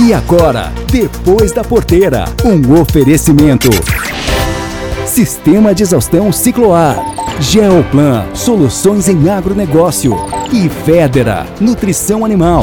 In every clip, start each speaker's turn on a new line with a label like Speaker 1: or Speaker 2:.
Speaker 1: E agora, depois da porteira, um oferecimento. Sistema de exaustão Cicloar. Geoplan, soluções em agronegócio. E Federa, nutrição animal.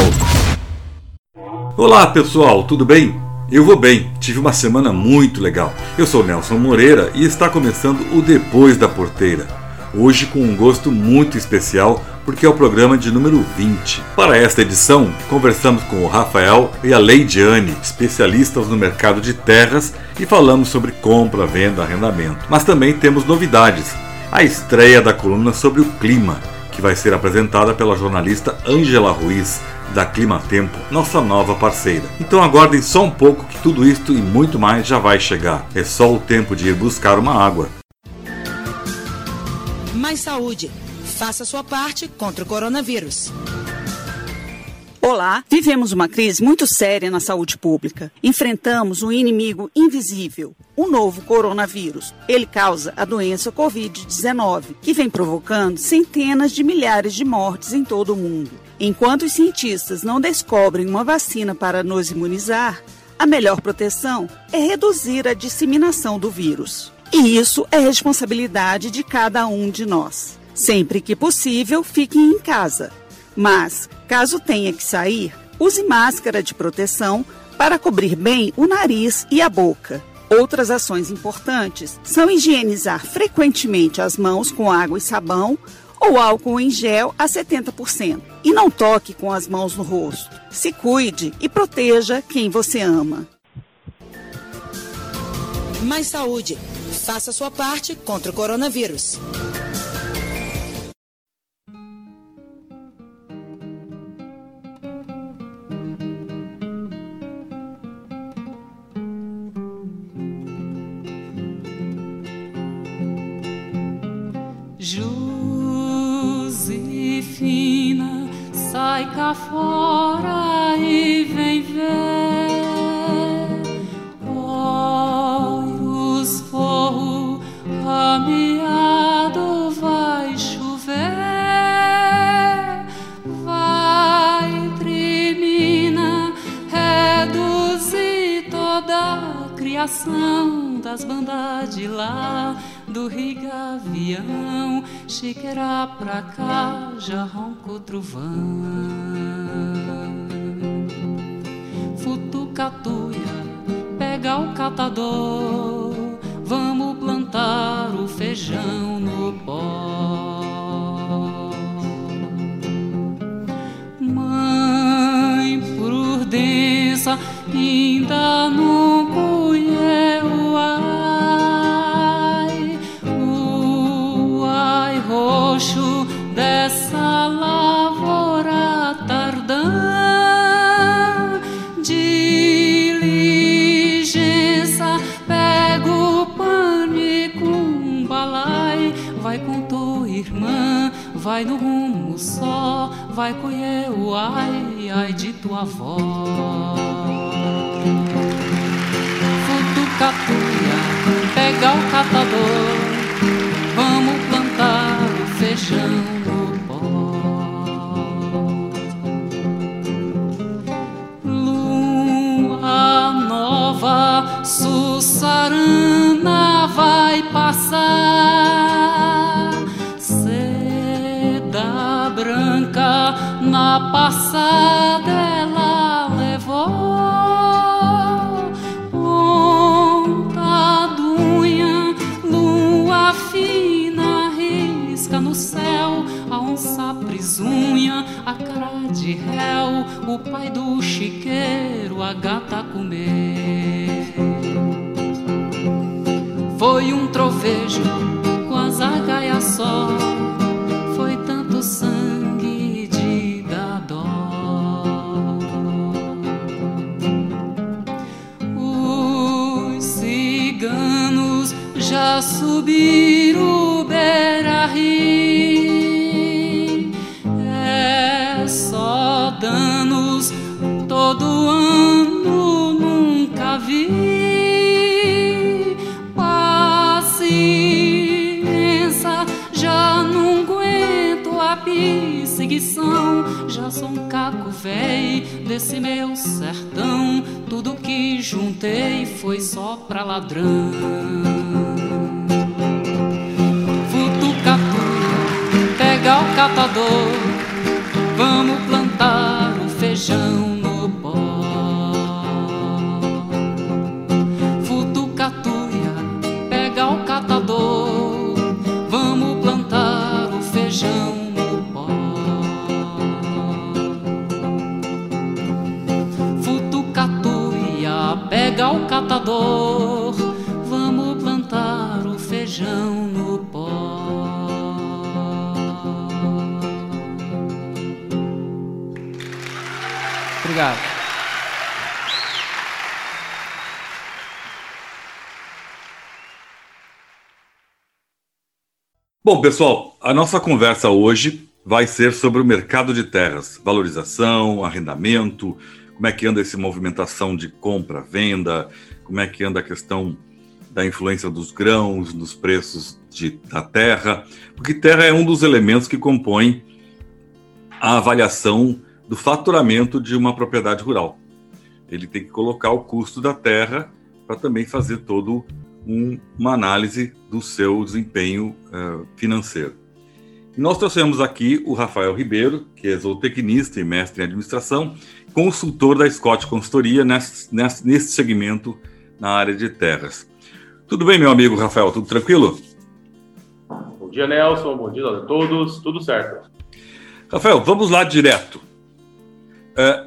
Speaker 2: Olá pessoal, tudo bem? Eu vou bem, tive uma semana muito legal. Eu sou Nelson Moreira e está começando o Depois da Porteira. Hoje com um gosto muito especial porque é o programa de número 20. Para esta edição, conversamos com o Rafael e a Leidiane, especialistas no mercado de terras, e falamos sobre compra, venda, arrendamento. Mas também temos novidades. A estreia da coluna sobre o clima, que vai ser apresentada pela jornalista Ângela Ruiz, da Clima Tempo, nossa nova parceira. Então aguardem só um pouco que tudo isto e muito mais já vai chegar. É só o tempo de ir buscar uma água.
Speaker 3: Mais saúde Faça sua parte contra o coronavírus.
Speaker 4: Olá, vivemos uma crise muito séria na saúde pública. Enfrentamos um inimigo invisível, o novo coronavírus. Ele causa a doença Covid-19, que vem provocando centenas de milhares de mortes em todo o mundo. Enquanto os cientistas não descobrem uma vacina para nos imunizar, a melhor proteção é reduzir a disseminação do vírus. E isso é responsabilidade de cada um de nós. Sempre que possível, fique em casa. Mas, caso tenha que sair, use máscara de proteção para cobrir bem o nariz e a boca. Outras ações importantes são higienizar frequentemente as mãos com água e sabão ou álcool em gel a 70%. E não toque com as mãos no rosto. Se cuide e proteja quem você ama.
Speaker 3: Mais saúde. Faça sua parte contra o coronavírus.
Speaker 5: cá fora e vem ver. Das bandas de lá do rigavião, chiqueira pra cá, já ronca o trovão. Futucatuia, pega o catador, vamos plantar o feijão no pó. Mãe prudência, ainda não vai no rumo só, vai colher o ai, ai de tua avó. Futucatuia, pega o catador, vamos plantar feijão passada ela levou. unha, a cara de réu, o pai do chiqueiro, a gata comer. Foi um trovejo com as agaias só, já subiram o beira-rio danos todo ano nunca vi. Paciência, já não aguento a perseguição, já sou um caco véi desse meu sertão. Tudo que juntei foi só pra ladrão. Futucatuia, pega o catador, vamos plantar o feijão no pó. Futucatuia, pega o catador, vamos plantar o feijão no pó. Futucatuia, pega o catador, vamos plantar o feijão
Speaker 6: Obrigado.
Speaker 2: Bom, pessoal, a nossa conversa hoje vai ser sobre o mercado de terras, valorização, arrendamento, como é que anda essa movimentação de compra, venda, como é que anda a questão da influência dos grãos nos preços de, da terra, porque terra é um dos elementos que compõem a avaliação do faturamento de uma propriedade rural. Ele tem que colocar o custo da terra para também fazer todo um, uma análise do seu desempenho uh, financeiro. E nós trouxemos aqui o Rafael Ribeiro, que é zootecnista e mestre em administração, consultor da Scott Consultoria nesse, nesse, nesse segmento na área de terras. Tudo bem, meu amigo Rafael? Tudo tranquilo?
Speaker 7: Bom dia, Nelson. Bom dia a todos. Tudo certo.
Speaker 2: Rafael, vamos lá direto. É,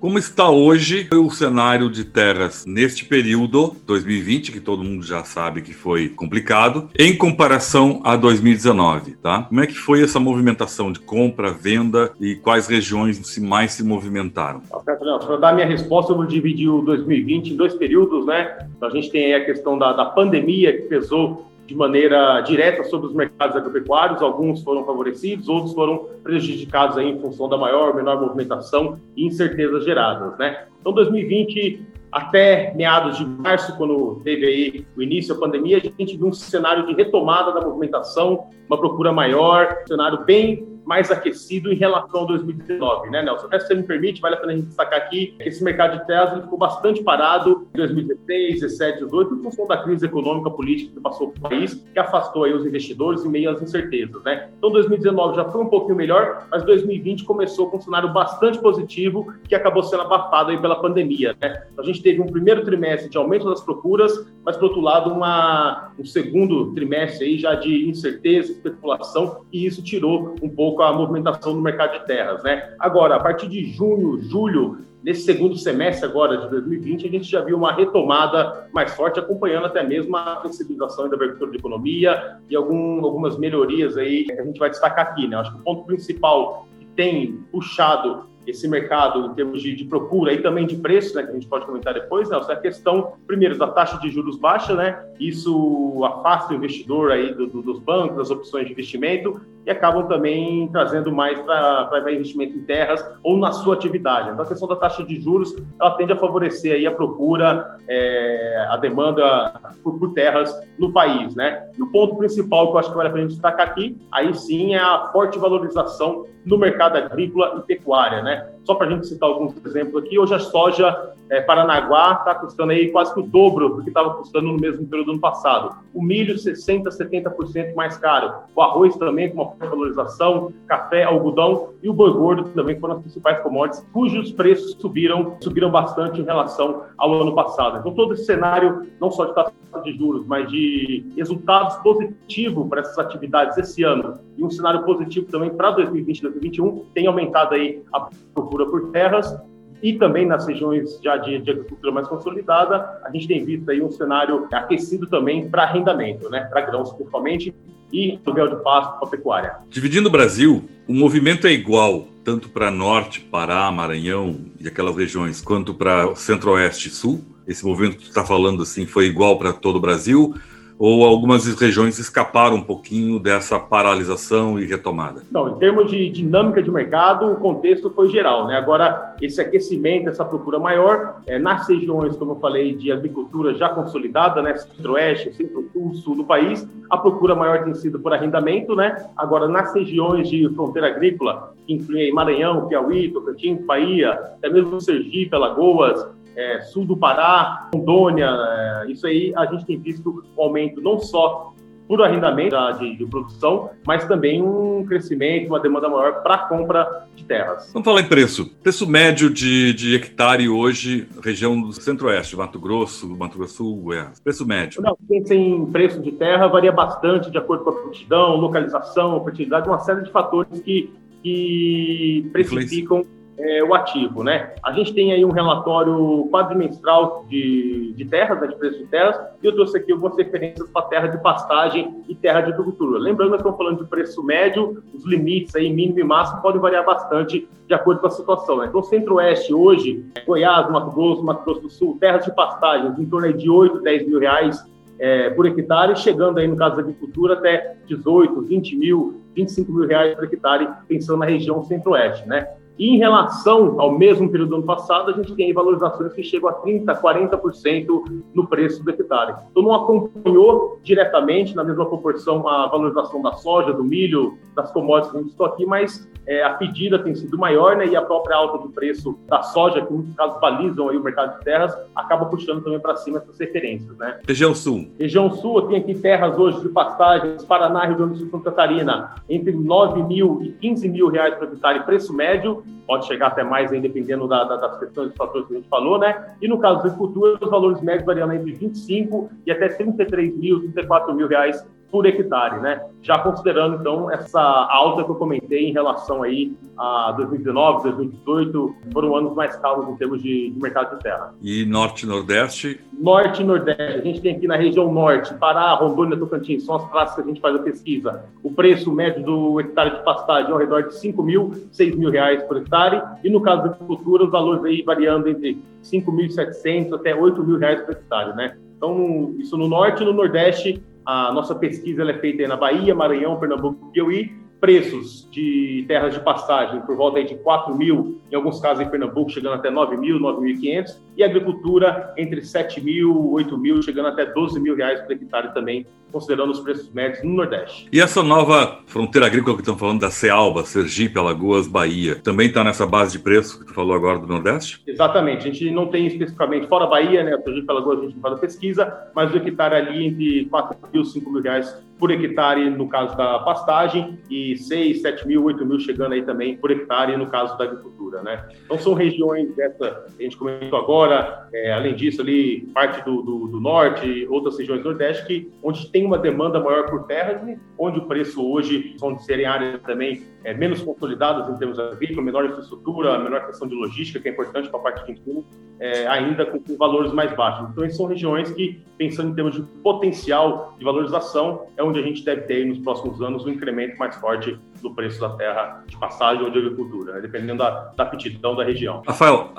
Speaker 2: como está hoje o cenário de terras neste período, 2020, que todo mundo já sabe que foi complicado, em comparação a 2019, tá? Como é que foi essa movimentação de compra, venda e quais regiões se mais se movimentaram?
Speaker 7: Para dar minha resposta, eu vou dividir o 2020 em dois períodos, né? A gente tem a questão da, da pandemia que pesou de maneira direta sobre os mercados agropecuários, alguns foram favorecidos, outros foram prejudicados aí em função da maior ou menor movimentação e incertezas geradas, né? Então, 2020 até meados de março, quando teve aí o início da pandemia, a gente viu um cenário de retomada da movimentação, uma procura maior, um cenário bem mais aquecido em relação a 2019, né, Nelson? Se você me permite, vale a pena a gente destacar aqui que esse mercado de Tesla ficou bastante parado em 2016, 17, 18, em função da crise econômica política que passou pelo país, que afastou aí os investidores em meio às incertezas, né? Então, 2019 já foi um pouquinho melhor, mas 2020 começou com um cenário bastante positivo, que acabou sendo abafado aí pela pandemia, né? A gente teve um primeiro trimestre de aumento das procuras, mas, por outro lado, uma, um segundo trimestre aí já de incerteza, especulação, e isso tirou um pouco a movimentação no mercado de terras, né? Agora, a partir de junho, julho, nesse segundo semestre agora de 2020, a gente já viu uma retomada mais forte, acompanhando até mesmo a flexibilização da abertura de economia e algum, algumas melhorias aí que a gente vai destacar aqui, né? Acho que o ponto principal que tem puxado esse mercado em termos de, de, procura e também de preço, né, que a gente pode comentar depois, Nelson, é a questão, primeiro, da taxa de juros baixa, né, isso afasta o investidor aí do, do, dos bancos, das opções de investimento, e acabam também trazendo mais para investimento em terras ou na sua atividade. Então, a questão da taxa de juros, ela tende a favorecer aí a procura, é, a demanda por, por, terras no país, né. E o ponto principal que eu acho que vale a pena destacar aqui, aí sim, é a forte valorização no mercado agrícola e pecuária, né? Só para a gente citar alguns exemplos aqui, hoje a soja é, Paranaguá está custando aí quase que o dobro do que estava custando no mesmo período do ano passado. O milho, 60%, 70% mais caro. O arroz também com uma valorização, café, algodão e o boi gordo também foram as principais commodities, cujos preços subiram, subiram bastante em relação ao ano passado. Então, todo esse cenário, não só de taxa de juros, mas de resultados positivos para essas atividades esse ano e um cenário positivo também para 2020 e 2021, tem aumentado aí a procura por terras e também nas regiões já de, de, agricultura mais consolidada, a gente tem visto aí um cenário aquecido também para arrendamento, né, para grãos principalmente, e aluguel de pasto para pecuária.
Speaker 2: Dividindo o Brasil, o movimento é igual tanto para norte, Pará, Maranhão e aquelas regiões, quanto para centro-oeste e sul? Esse movimento que está falando assim foi igual para todo o Brasil? Ou algumas regiões escaparam um pouquinho dessa paralisação e retomada?
Speaker 7: Não, em termos de dinâmica de mercado, o contexto foi geral. Né? Agora, esse aquecimento, essa procura maior, é, nas regiões, como eu falei, de agricultura já consolidada, né? centro-oeste, centro-sul, sul do país, a procura maior tem sido por arrendamento. Né? Agora, nas regiões de fronteira agrícola, que incluem Maranhão, Piauí, Tocantins, Bahia, até mesmo Sergipe, Alagoas, é, sul do Pará, Rondônia, é, isso aí a gente tem visto um aumento não só por arrendamento de, de, produção, mas também um crescimento, uma demanda maior para a compra de terras.
Speaker 2: Vamos falar em preço. Preço médio de, de hectare hoje, região do centro-oeste, Mato Grosso, Mato Grosso, Goiás. Preço médio.
Speaker 7: Não, em preço de terra varia bastante de acordo com a aptidão, localização, fertilidade, uma série de fatores que, que precificam é, o ativo, né? A gente tem aí um relatório quadrimestral de, de terras, né, de preço de terras, e eu trouxe aqui algumas referências para terra de pastagem e terra de agricultura. Lembrando que estamos falando de preço médio, os limites aí, mínimo e máximo, podem variar bastante de acordo com a situação. Né? Então, Centro-Oeste hoje, Goiás, Mato Grosso, Mato Grosso do Sul, terras de pastagem em torno de 8, 10 mil reais é, por hectare, chegando aí no caso da agricultura até 18, 20 mil, 25 mil reais por hectare, pensando na região centro-oeste, né? E em relação ao mesmo período do ano passado, a gente tem valorizações que chegam a 30%, 40% no preço do hectare. Então, não acompanhou diretamente, na mesma proporção, a valorização da soja, do milho, das commodities que a gente estou aqui, mas é, a pedida tem sido maior, né, e a própria alta do preço da soja, que em muitos casos balizam aí o mercado de terras, acaba puxando também para cima essas referências. Né?
Speaker 2: Região Sul.
Speaker 7: Região Sul, tem aqui terras hoje de pastagens, Paraná, Rio Grande do Sul, Santa Catarina, entre 9 mil e 15 mil reais por hectare, preço médio, pode chegar até mais aí, dependendo da, da, das questões dos fatores que a gente falou, né? E no caso da agricultura, os valores médios variando entre 25 e até 33 mil, 34 mil reais por hectare, né? Já considerando então essa alta que eu comentei em relação aí a 2019, 2018, foram anos mais calmos em termos de, de mercado de terra.
Speaker 2: E norte e nordeste?
Speaker 7: Norte e nordeste, a gente tem aqui na região norte, Pará, Rondônia, Tocantins, são as praças que a gente faz a pesquisa. O preço médio do hectare de pastagem é ao redor de 5 mil, 6 mil reais por hectare, e no caso da agricultura, os valores aí variando entre 5.700 até 8 mil reais por hectare, né? Então, isso no norte e no nordeste, a nossa pesquisa é feita na Bahia, Maranhão, Pernambuco Piauí. Preços de terras de pastagem por volta de 4 mil, em alguns casos em Pernambuco chegando até 9 mil, 9.500. E agricultura entre 7 mil, 8 mil, chegando até 12 mil reais por hectare também considerando os preços médios no Nordeste.
Speaker 2: E essa nova fronteira agrícola que estão falando da Cealba, Sergipe, Alagoas, Bahia, também está nessa base de preço que tu falou agora do Nordeste?
Speaker 7: Exatamente. A gente não tem especificamente, fora Bahia, né? Sergipe, Alagoas, a gente faz a pesquisa, mas o hectare ali entre 4 mil e 5 mil reais por hectare no caso da pastagem e 6, 7 mil, 8 mil chegando aí também por hectare no caso da agricultura, né? Então são regiões dessa, a gente comentou agora, é, além disso ali, parte do, do, do norte, outras regiões do nordeste, que, onde tem tem uma demanda maior por terras, onde o preço hoje são de serem áreas também é, menos consolidadas em termos agrícolas, menor infraestrutura, menor questão de logística, que é importante para a parte de insumo, é, ainda com, com, valores mais baixos. Então, essas são regiões que, pensando em termos de potencial de valorização, é onde a gente deve ter nos próximos anos um incremento mais forte do preço da terra de passagem ou de agricultura, né? dependendo da, da aptidão da região.
Speaker 2: Rafael,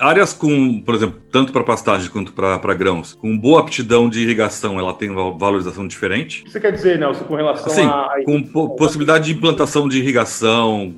Speaker 2: áreas com, por exemplo, tanto para pastagem quanto para grãos, com boa aptidão de irrigação, ela tem valorização diferente?
Speaker 7: O que você quer dizer, Nelson, com relação
Speaker 2: assim,
Speaker 7: a...
Speaker 2: com po possibilidade de implantação de irrigação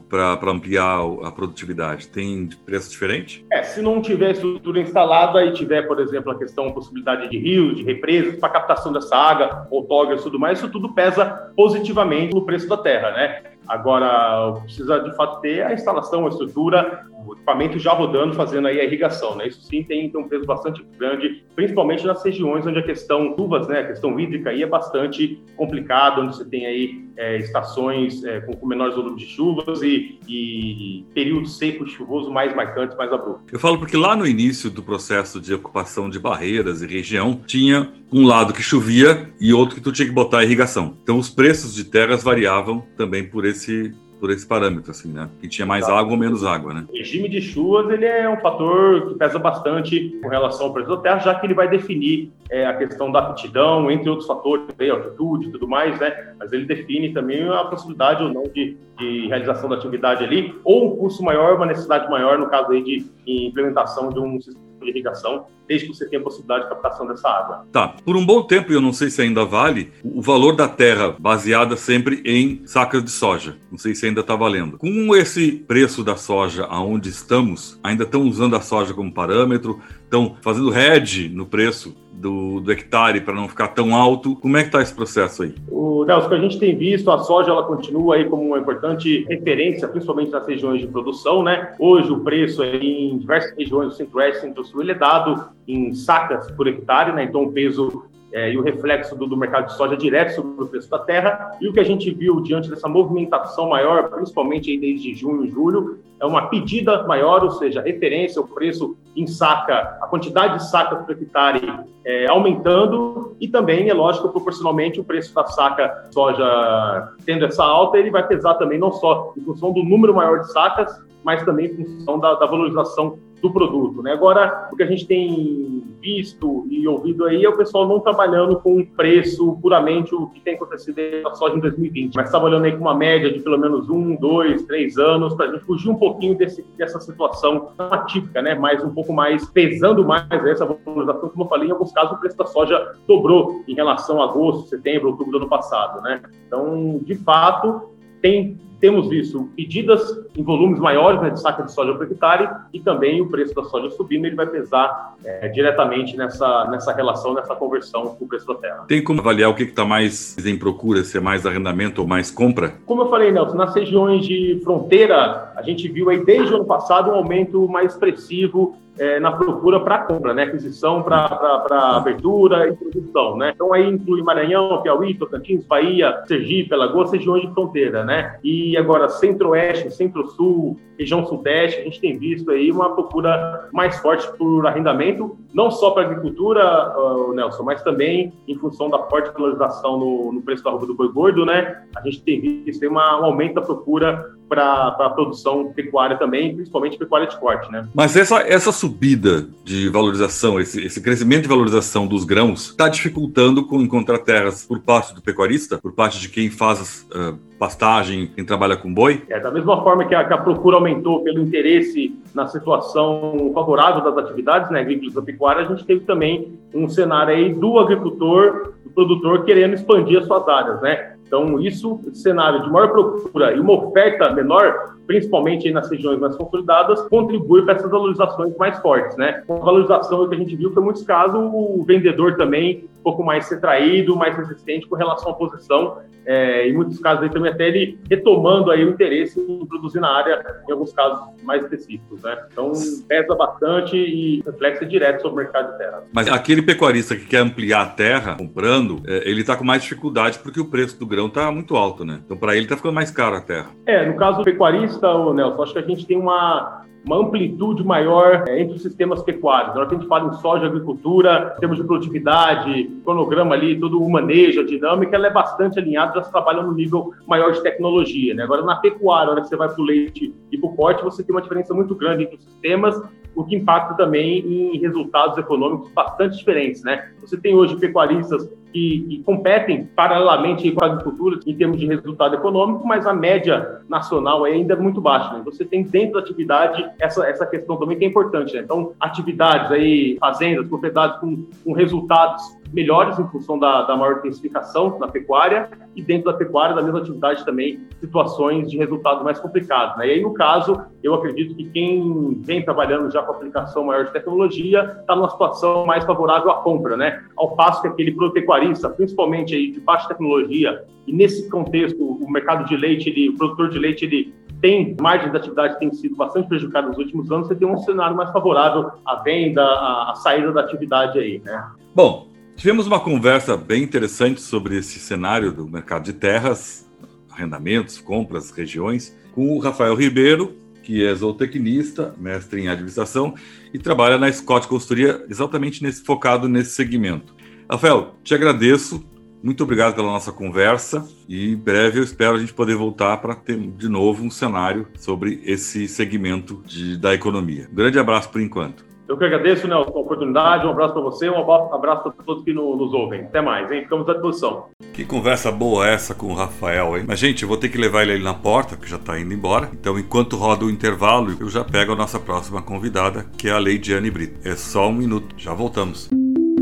Speaker 2: para ampliar a produtividade, tem preço diferente?
Speaker 7: É, se não tiver estrutura instalada e tiver, por exemplo, a questão, possibilidade de rios, de represas, para captação dessa água, outorgas e tudo mais, isso tudo pesa positivamente no preço da terra, né? Agora, precisa de fato ter a instalação, a estrutura, equipamento já rodando, fazendo aí a irrigação, né? Isso sim tem, tem um peso bastante grande, principalmente nas regiões onde a questão chuvas, né? A questão hídrica aí é bastante complicada, onde você tem aí é, estações é, com, com, menores volumes de chuvas e, e períodos secos, chuvosos mais marcantes, mais abruptos.
Speaker 2: Eu falo porque lá no início do processo de ocupação de barreiras e região, tinha um lado que chovia e outro que tu tinha que botar irrigação. Então os preços de terras variavam também por esse por esse parâmetro, assim, né? Que tinha mais água ou menos água, né?
Speaker 7: O regime de chuvas, ele é um fator que pesa bastante com relação ao preço da terra, já que ele vai definir é, a questão da aptidão, entre outros fatores, aí, altitude e tudo mais, né? Mas ele define também a possibilidade ou não de, de realização da atividade ali, ou um custo maior, uma necessidade maior, no caso aí de implementação de um sistema de irrigação, desde que você tenha a possibilidade de captação dessa água.
Speaker 2: Tá. Por um bom tempo, e eu não sei se ainda vale, o valor da terra baseada sempre em sacas de soja. Não sei se ainda está valendo. Com esse preço da soja aonde estamos, ainda estão usando a soja como parâmetro, estão fazendo hedge no preço do, do hectare para não ficar tão alto. Como é que está esse processo aí?
Speaker 7: O Nelson, que a gente tem visto, a soja ela continua aí como uma importante referência, principalmente nas regiões de produção, né? Hoje o preço aí em diversas regiões do Centro-Oeste e Centro-Sul ele é dado em sacas por hectare, né? Então o peso é, e o reflexo do, do, mercado de soja direto sobre o preço da terra. E o que a gente viu diante dessa movimentação maior, principalmente desde junho e julho, é uma pedida maior, ou seja, referência, o preço em saca, a quantidade de saca por hectare é, aumentando e também, é lógico, proporcionalmente o preço da saca soja tendo essa alta, ele vai pesar também não só em função do número maior de sacas, mas também em função da, da valorização do produto. Né? Agora, o que a gente tem visto e ouvido aí é o pessoal não trabalhando com preço puramente o que tem acontecido na soja em 2020, mas trabalhando aí com uma média de pelo menos um, dois, três anos, para a gente fugir um pouquinho desse, dessa situação atípica, né? mais um pouco mais, pesando mais essa valorização, como eu falei, em alguns casos o preço da soja dobrou em relação a agosto, setembro, outubro do ano passado. Né? Então, de fato, tem temos visto pedidas em volumes maiores né, de saca de soja por hectare e também o preço da soja subindo, ele vai pesar é, diretamente nessa, nessa relação, nessa conversão com o preço da terra.
Speaker 2: Tem como avaliar o que está mais em procura, se é mais arrendamento ou mais compra?
Speaker 7: Como eu falei, Nelson, nas regiões de fronteira, a gente viu aí desde o ano passado um aumento mais expressivo é, na procura para compra, né? Aquisição para abertura e produção, né? Então aí inclui Maranhão, Piauí, Tocantins, Bahia, Sergipe, Alagoas, regiões de fronteira, né? E agora Centro-Oeste, Centro-Sul, região Sudeste, a gente tem visto aí uma procura mais forte por arrendamento, não só para agricultura, uh, Nelson, mas também em função da forte valorização no, no preço da roupa do boi gordo, né? A gente tem visto uma, um aumento da procura para a produção pecuária também, principalmente pecuária de corte, né?
Speaker 2: Mas essa, essa subida de valorização, esse, esse crescimento de valorização dos grãos, está dificultando com encontrar terras por parte do pecuarista, por parte de quem faz uh, pastagem, quem trabalha com boi?
Speaker 7: É, da mesma forma que a, que a, procura aumentou pelo interesse na situação favorável das atividades né, agrícolas da pecuária, a gente teve também um cenário aí do agricultor, do produtor querendo expandir as suas áreas, né? Então, isso, cenário de maior procura e uma oferta menor, principalmente nas regiões mais consolidadas, contribui para essas valorizações mais fortes, né? A valorização que a gente viu foi, em muitos casos, o vendedor também um pouco mais retraído, mais resistente com relação à posição, é, em muitos casos aí também até ele retomando aí o interesse em produzir na área, em alguns casos mais específicos, né? Então, pesa bastante e reflexo direto sobre o mercado de terra.
Speaker 2: Mas aquele pecuarista que quer ampliar a terra comprando, é, ele está com mais dificuldade porque o preço do grão está muito alto, né? Então, para ele está ficando mais caro a terra.
Speaker 7: É, no caso do pecuarista, o Nelson, acho que a gente tem uma uma amplitude maior é, entre os sistemas pecuários. Na hora que a gente fala em soja, agricultura, temos de produtividade, cronograma ali, todo o manejo, a dinâmica, ela é bastante alinhada, já se trabalha no nível maior de tecnologia. Né? Agora, na pecuária, na hora que você vai para o leite e para o corte, você tem uma diferença muito grande entre os sistemas, o que impacta também em resultados econômicos bastante diferentes. Né? Você tem hoje pecuaristas que, que, competem paralelamente com a agricultura em termos de resultado econômico, mas a média nacional ainda é muito baixa. Né? Você tem dentro da atividade essa, essa questão também que é importante. Né? Então, atividades aí, fazendas, propriedades com, com resultados melhores em função da, da maior intensificação na pecuária e dentro da pecuária, da mesma atividade também, situações de resultado mais complicados. Né? E aí, no caso, eu acredito que quem vem trabalhando já com aplicação maior de tecnologia está numa situação mais favorável à compra, né? Ao passo que aquele pecuarista, principalmente aí de baixa tecnologia, e nesse contexto, o mercado de leite, ele, o produtor de leite, ele tem margem de atividade tem sido bastante prejudicado nos últimos anos, você tem um cenário mais favorável à venda, à, à saída da atividade aí, né?
Speaker 2: Bom, Tivemos uma conversa bem interessante sobre esse cenário do mercado de terras, arrendamentos, compras, regiões, com o Rafael Ribeiro, que é zootecnista, mestre em administração e trabalha na Scott Consultoria exatamente nesse, focado nesse segmento. Rafael, te agradeço, muito obrigado pela nossa conversa e em breve eu espero a gente poder voltar para ter de novo um cenário sobre esse segmento de, da economia. Um grande abraço por enquanto.
Speaker 7: Eu que agradeço, Nelson, a oportunidade. Um abraço para você, um abraço para todos que nos ouvem. Até mais, hein? Ficamos à disposição.
Speaker 2: Que conversa boa essa com o Rafael, hein? Mas, gente, eu vou ter que levar ele ali na porta, que já está indo embora. Então, enquanto roda o intervalo, eu já pego a nossa próxima convidada, que é a Leidiane Brito. É só um minuto, já voltamos.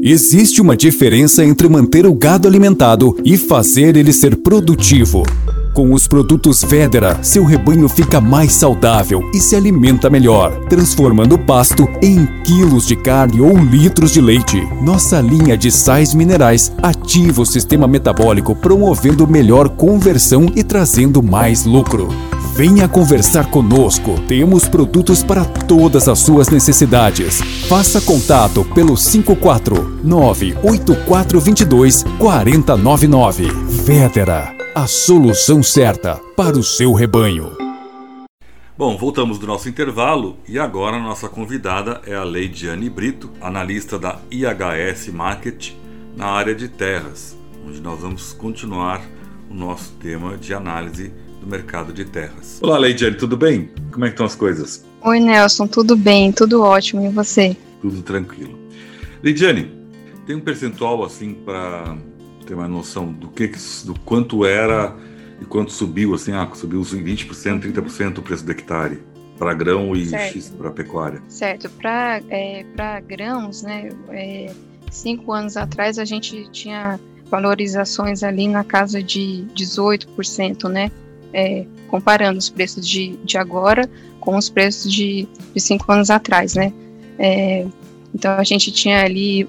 Speaker 1: Existe uma diferença entre manter o gado alimentado e fazer ele ser produtivo. Com os produtos Federa, seu rebanho fica mais saudável e se alimenta melhor, transformando o pasto em quilos de carne ou litros de leite. Nossa linha de sais minerais ativa o sistema metabólico, promovendo melhor conversão e trazendo mais lucro. Venha conversar conosco. Temos produtos para todas as suas necessidades. Faça contato pelo 549 8422 4099. Vedera a solução certa para o seu rebanho.
Speaker 2: Bom, voltamos do nosso intervalo e agora a nossa convidada é a Leidiane Brito, analista da IHS Market na área de terras, onde nós vamos continuar o nosso tema de análise do mercado de terras. Olá, Leidiane, tudo bem? Como é que estão as coisas?
Speaker 6: Oi, Nelson, tudo bem, tudo ótimo, e você?
Speaker 2: Tudo tranquilo. Leidiane, tem um percentual assim para ter uma noção do que do quanto era e quanto subiu, assim, ah, subiu uns 20%, 30% o preço do hectare para grão e para pecuária.
Speaker 6: Certo, para é, grãos, né, é, cinco anos atrás a gente tinha valorizações ali na casa de 18%, né, é, comparando os preços de, de agora com os preços de, de cinco anos atrás, né. É, então a gente tinha ali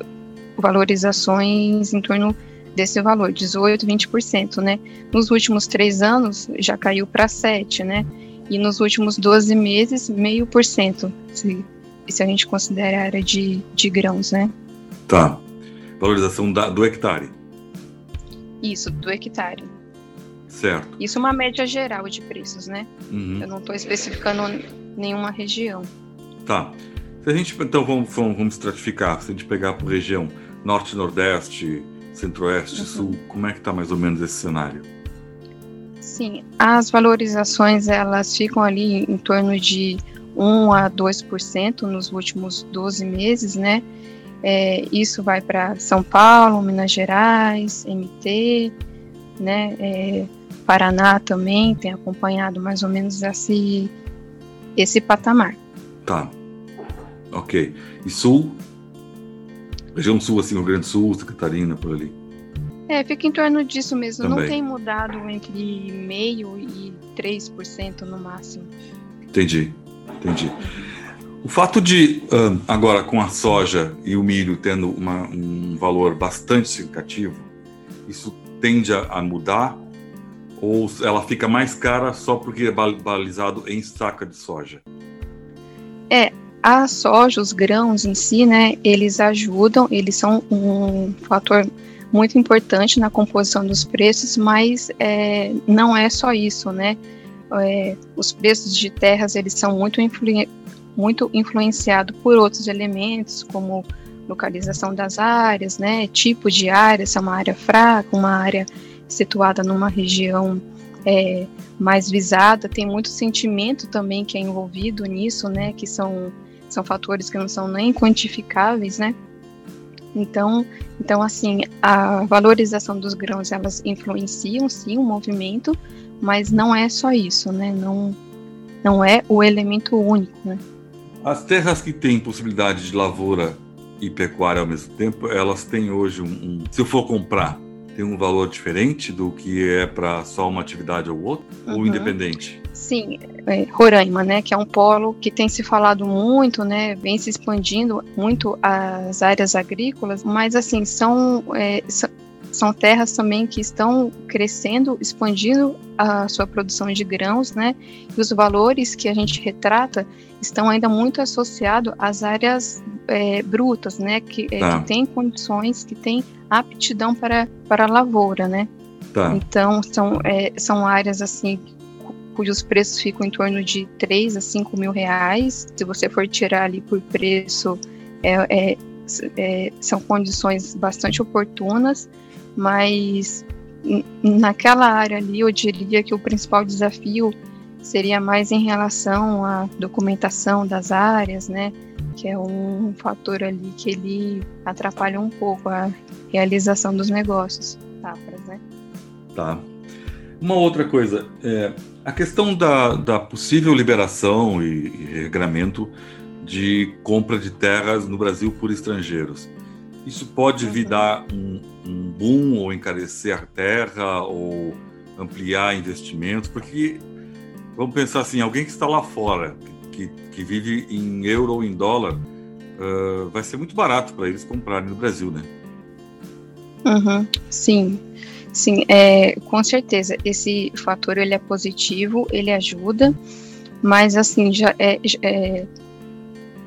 Speaker 6: valorizações em torno desse valor, 18, 20%, né? Nos últimos três anos já caiu para 7, né? E nos últimos 12 meses, meio por cento, se, se a gente considera a área de, de grãos, né?
Speaker 2: Tá. Valorização da, do hectare.
Speaker 6: Isso, do hectare.
Speaker 2: Certo.
Speaker 6: Isso é uma média geral de preços, né? Uhum. Eu não estou especificando nenhuma região.
Speaker 2: Tá. Se a gente, então, vamos, vamos, vamos estratificar. Se a gente pegar por região norte, nordeste, centro-oeste, uhum. sul, como é que está mais ou menos esse cenário?
Speaker 6: Sim, as valorizações elas ficam ali em torno de 1 a 2% nos últimos 12 meses, né? É, isso vai para São Paulo, Minas Gerais, MT, né? É, Paraná também tem acompanhado mais ou menos esse, esse patamar.
Speaker 2: Tá. Ok. E Sul? Região Sul, assim, Rio Grande do Sul, Santa Catarina, por ali.
Speaker 6: É, fica em torno disso mesmo. Também. Não tem mudado entre meio e 3% no máximo.
Speaker 2: Entendi, entendi. O fato de, agora, com a soja e o milho tendo uma, um valor bastante significativo, isso tende a, a mudar? Ou ela fica mais cara só porque é balizado em saca de soja?
Speaker 6: É, a soja, os grãos em si, né, eles ajudam, eles são um fator muito importante na composição dos preços, mas é, não é só isso, né? É, os preços de terras eles são muito, influ muito influenciados por outros elementos, como localização das áreas, né? Tipo de área, se é uma área fraca, uma área situada numa região é, mais visada, tem muito sentimento também que é envolvido nisso, né? Que são são fatores que não são nem quantificáveis, né? Então, então assim, a valorização dos grãos elas influenciam sim o movimento, mas não é só isso, né? Não não é o elemento único, né?
Speaker 2: As terras que têm possibilidade de lavoura e pecuária ao mesmo tempo, elas têm hoje um, um se eu for comprar, tem um valor diferente do que é para só uma atividade ou outra, uhum. ou independente?
Speaker 6: Sim, é, Roraima, né, que é um polo que tem se falado muito, né, vem se expandindo muito as áreas agrícolas, mas assim, são, é, são terras também que estão crescendo, expandindo a sua produção de grãos, né, e os valores que a gente retrata estão ainda muito associados às áreas é, brutas, né, que, é, tá. que têm condições, que têm aptidão para, para a lavoura, né. Tá. Então, são, é, são áreas assim cujos preços ficam em torno de 3 a 5 mil reais. Se você for tirar ali por preço, é, é, é, são condições bastante oportunas, mas naquela área ali eu diria que o principal desafio seria mais em relação à documentação das áreas, né? que é um fator ali que ele atrapalha um pouco a realização dos negócios, safras, né?
Speaker 2: Tá. Uma outra coisa, é, a questão da, da possível liberação e, e regramento de compra de terras no Brasil por estrangeiros. Isso pode vir dar um, um boom ou encarecer a terra ou ampliar investimentos, porque vamos pensar assim, alguém que está lá fora, que, que vive em euro ou em dólar, uh, vai ser muito barato para eles comprarem no Brasil, né?
Speaker 6: Uhum, sim, sim, é, com certeza. Esse fator ele é positivo, ele ajuda, mas assim já é, é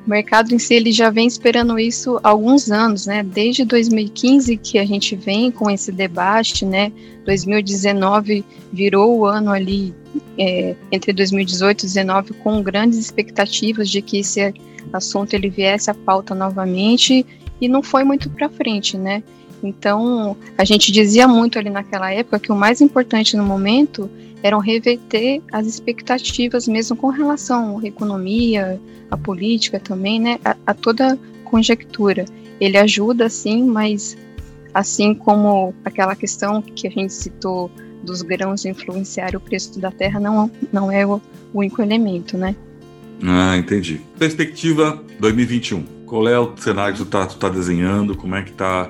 Speaker 6: o mercado em si ele já vem esperando isso há alguns anos, né? Desde 2015 que a gente vem com esse debate, né? 2019 virou o ano ali é, entre 2018 e 2019 com grandes expectativas de que esse assunto ele viesse à pauta novamente e não foi muito para frente, né? Então a gente dizia muito ali naquela época que o mais importante no momento eram reverter as expectativas mesmo com relação à economia, a política também, né, a, a toda conjectura. Ele ajuda, sim, mas assim como aquela questão que a gente citou dos grãos influenciar o preço da terra, não, não é o, o único elemento, né?
Speaker 2: Ah, entendi. Perspectiva 2021. Qual é o cenário que tu está tá desenhando? Como é que está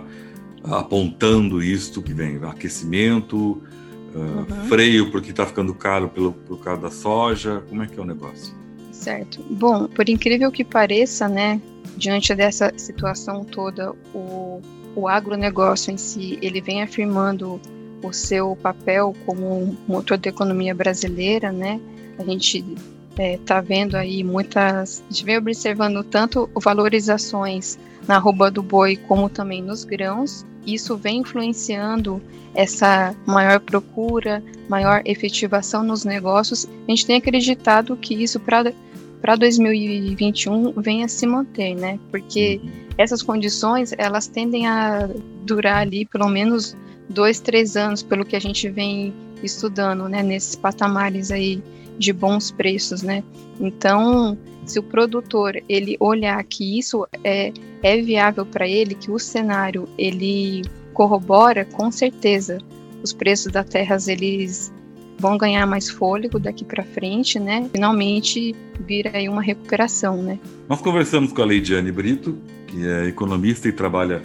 Speaker 2: apontando isto que vem? Aquecimento, uh, uhum. freio porque está ficando caro pelo, por causa da soja? Como é que é o negócio?
Speaker 6: Certo. Bom, por incrível que pareça, né, diante dessa situação toda, o, o agronegócio em si, ele vem afirmando o seu papel como motor da economia brasileira, né? A gente está é, tá vendo aí muitas, a gente vem observando tanto valorizações na arroba do boi como também nos grãos. Isso vem influenciando essa maior procura, maior efetivação nos negócios. A gente tem acreditado que isso para para 2021 venha se manter, né? Porque uhum. essas condições elas tendem a durar ali pelo menos dois, três anos, pelo que a gente vem estudando, né? Nesses patamares aí de bons preços, né? Então, se o produtor ele olhar que isso é, é viável para ele, que o cenário ele corrobora, com certeza os preços da terras eles vão ganhar mais fôlego daqui para frente, né? Finalmente vira aí uma recuperação, né?
Speaker 2: Nós conversamos com a Leidiane Brito, que é economista e trabalha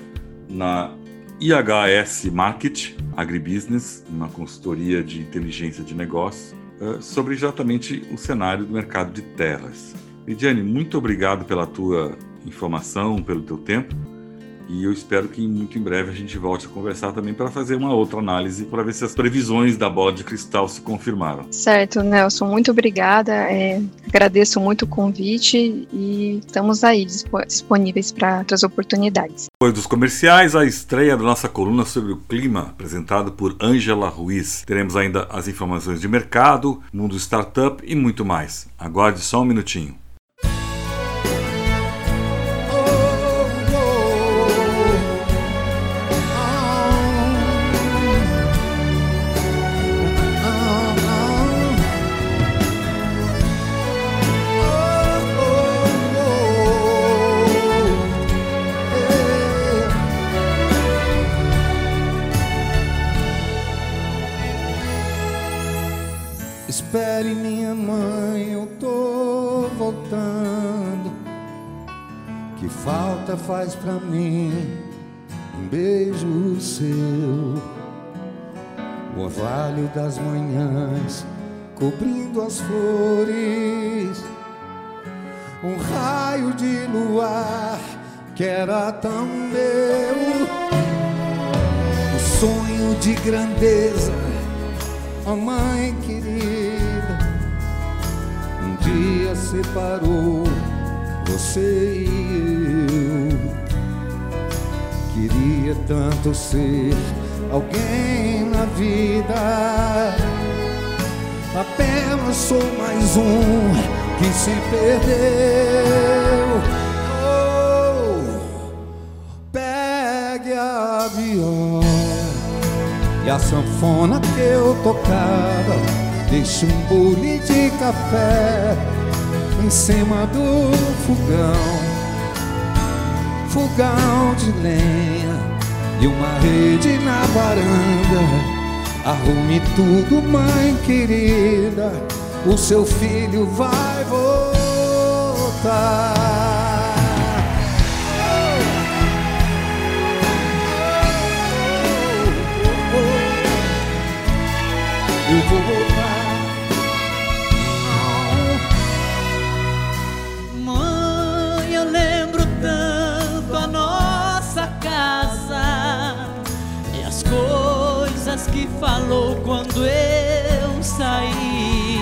Speaker 2: na IHS Market Agribusiness, uma consultoria de inteligência de negócios, eh, sobre exatamente o cenário do mercado de terras. Lidiane, muito obrigado pela tua informação, pelo teu tempo. E eu espero que muito em breve a gente volte a conversar também para fazer uma outra análise para ver se as previsões da bola de cristal se confirmaram.
Speaker 6: Certo, Nelson, muito obrigada. É, agradeço muito o convite e estamos aí disponíveis para outras oportunidades.
Speaker 2: Depois dos comerciais, a estreia da nossa coluna sobre o clima, apresentado por Ângela Ruiz. Teremos ainda as informações de mercado, mundo startup e muito mais. Aguarde só um minutinho.
Speaker 8: Faz pra mim um beijo seu. O orvalho das manhãs cobrindo as flores. Um raio de luar que era tão meu. Um sonho de grandeza, a mãe querida. Um dia separou você e eu. Queria tanto ser alguém na vida. Apenas sou mais um que se perdeu. Oh, pegue a viola e a sanfona que eu tocava. Deixe um bule de café em cima do fogão fogão de lenha e uma rede na varanda. Arrume tudo, mãe querida, o seu filho vai voltar.
Speaker 9: Que falou quando eu saí.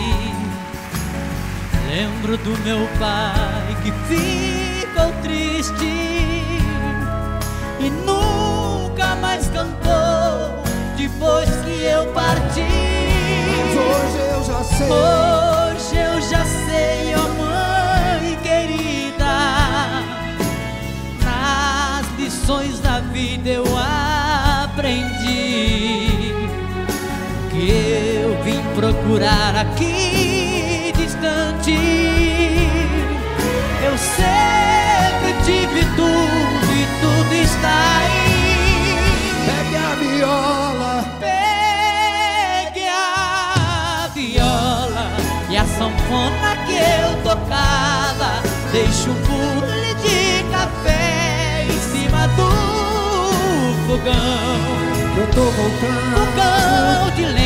Speaker 9: Lembro do meu pai que ficou triste e nunca mais cantou depois que eu parti
Speaker 8: hoje eu já sei.
Speaker 9: Hoje eu já sei, ó oh mãe querida. Nas lições da vida eu aprendi procurar aqui distante. Eu sempre tive tudo e tudo está aí.
Speaker 8: Pegue a viola
Speaker 9: sanfona que eu tocava Deixo um bule de café em cima do fogão
Speaker 8: Eu tô voltando
Speaker 9: Fogão de lenha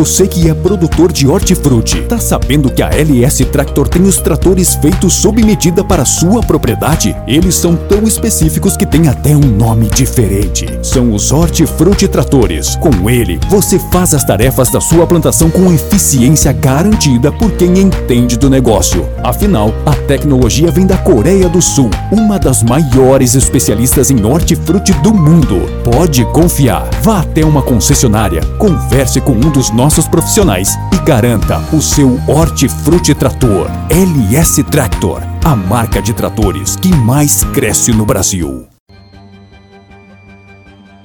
Speaker 1: Você que é produtor de hortifruti, tá sabendo que a LS Tractor tem os tratores feitos sob medida para sua propriedade? Eles são tão específicos que tem até um nome diferente. São os Hortifruti Tratores. Com ele, você faz as tarefas da sua plantação com eficiência garantida por quem entende do negócio. Afinal, a tecnologia vem da Coreia do Sul, uma das maiores especialistas em hortifruti do mundo. Pode confiar. Vá até uma concessionária, converse com um dos nossos profissionais e garanta o seu Hortifruti Trator LS Tractor, a marca de tratores que mais cresce no Brasil.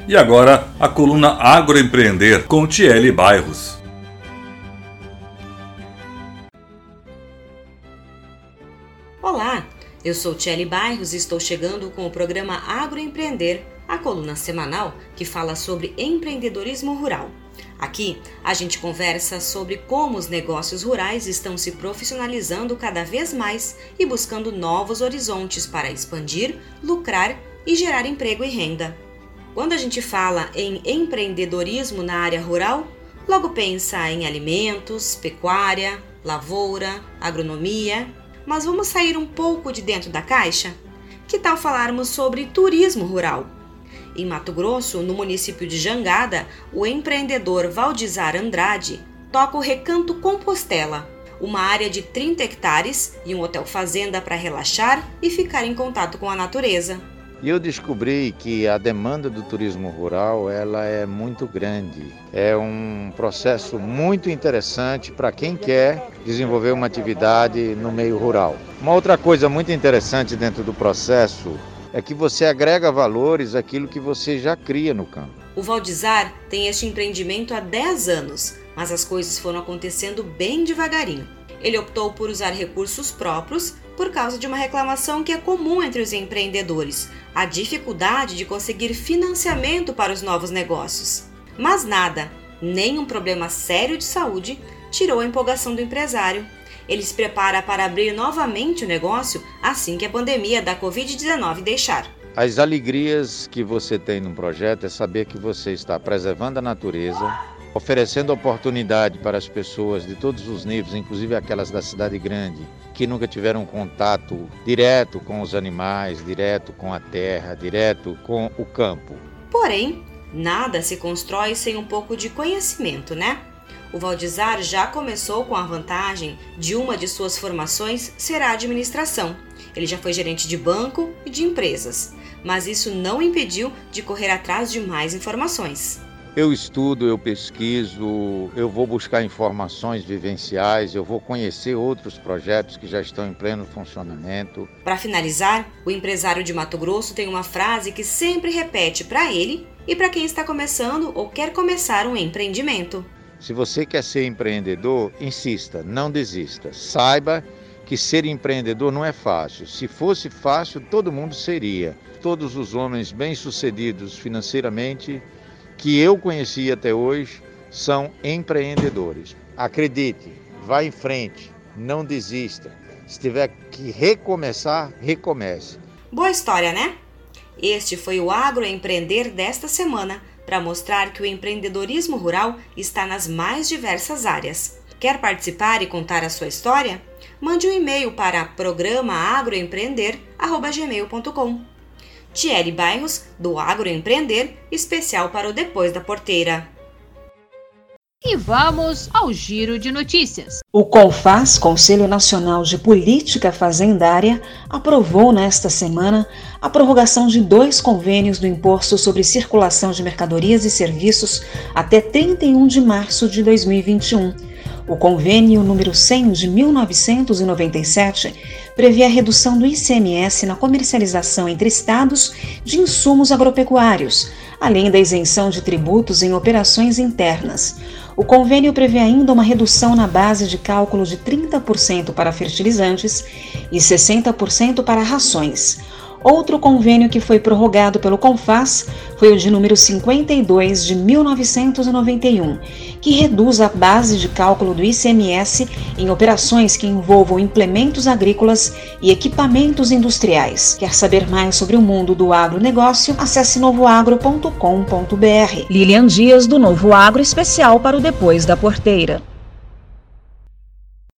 Speaker 2: E agora a coluna Agroempreender com Tiele Bairros.
Speaker 10: Olá, eu sou Tiele Bairros e estou chegando com o programa Agroempreender, a coluna semanal que fala sobre empreendedorismo rural. Aqui a gente conversa sobre como os negócios rurais estão se profissionalizando cada vez mais e buscando novos horizontes para expandir, lucrar e gerar emprego e renda. Quando a gente fala em empreendedorismo na área rural, logo pensa em alimentos, pecuária, lavoura, agronomia. Mas vamos sair um pouco de dentro da caixa? Que tal falarmos sobre turismo rural? Em Mato Grosso, no município de Jangada, o empreendedor Valdizar Andrade toca o Recanto Compostela, uma área de 30 hectares e um hotel fazenda para relaxar e ficar em contato com a natureza.
Speaker 11: E eu descobri que a demanda do turismo rural ela é muito grande. É um processo muito interessante para quem quer desenvolver uma atividade no meio rural. Uma outra coisa muito interessante dentro do processo é que você agrega valores àquilo que você já cria no campo.
Speaker 10: O Valdizar tem este empreendimento há 10 anos, mas as coisas foram acontecendo bem devagarinho. Ele optou por usar recursos próprios por causa de uma reclamação que é comum entre os empreendedores: a dificuldade de conseguir financiamento para os novos negócios. Mas nada, nenhum problema sério de saúde, tirou a empolgação do empresário. Ele se prepara para abrir novamente o negócio assim que a pandemia da Covid-19 deixar.
Speaker 11: As alegrias que você tem num projeto é saber que você está preservando a natureza, oferecendo oportunidade para as pessoas de todos os níveis, inclusive aquelas da cidade grande, que nunca tiveram contato direto com os animais, direto com a terra, direto com o campo.
Speaker 10: Porém, nada se constrói sem um pouco de conhecimento, né? O Valdizar já começou com a vantagem de uma de suas formações ser a administração. Ele já foi gerente de banco e de empresas, mas isso não impediu de correr atrás de mais informações.
Speaker 11: Eu estudo, eu pesquiso, eu vou buscar informações vivenciais, eu vou conhecer outros projetos que já estão em pleno funcionamento.
Speaker 10: Para finalizar, o empresário de Mato Grosso tem uma frase que sempre repete para ele e para quem está começando ou quer começar um empreendimento.
Speaker 11: Se você quer ser empreendedor, insista, não desista. Saiba que ser empreendedor não é fácil. Se fosse fácil, todo mundo seria. Todos os homens bem-sucedidos financeiramente que eu conheci até hoje são empreendedores. Acredite, vá em frente, não desista. Se tiver que recomeçar, recomece.
Speaker 10: Boa história, né? Este foi o Agroempreender desta semana para mostrar que o empreendedorismo rural está nas mais diversas áreas. Quer participar e contar a sua história? Mande um e-mail para programaAgroempreender@gmail.com. Thierry Bairros, do Agroempreender, especial para o Depois da Porteira.
Speaker 12: E vamos ao giro de notícias.
Speaker 13: O CONFAS, Conselho Nacional de Política Fazendária, aprovou nesta semana a prorrogação de dois convênios do imposto sobre circulação de mercadorias e serviços até 31 de março de 2021. O convênio número 100 de 1997 prevê a redução do ICMS na comercialização entre estados de insumos agropecuários, além da isenção de tributos em operações internas. O convênio prevê ainda uma redução na base de cálculo de 30% para fertilizantes e 60% para rações. Outro convênio que foi prorrogado pelo CONFAS foi o de número 52 de 1991, que reduz a base de cálculo do ICMS em operações que envolvam implementos agrícolas e equipamentos industriais. Quer saber mais sobre o mundo do agronegócio? Acesse novoagro.com.br. Lilian Dias do Novo Agro especial para o Depois da Porteira.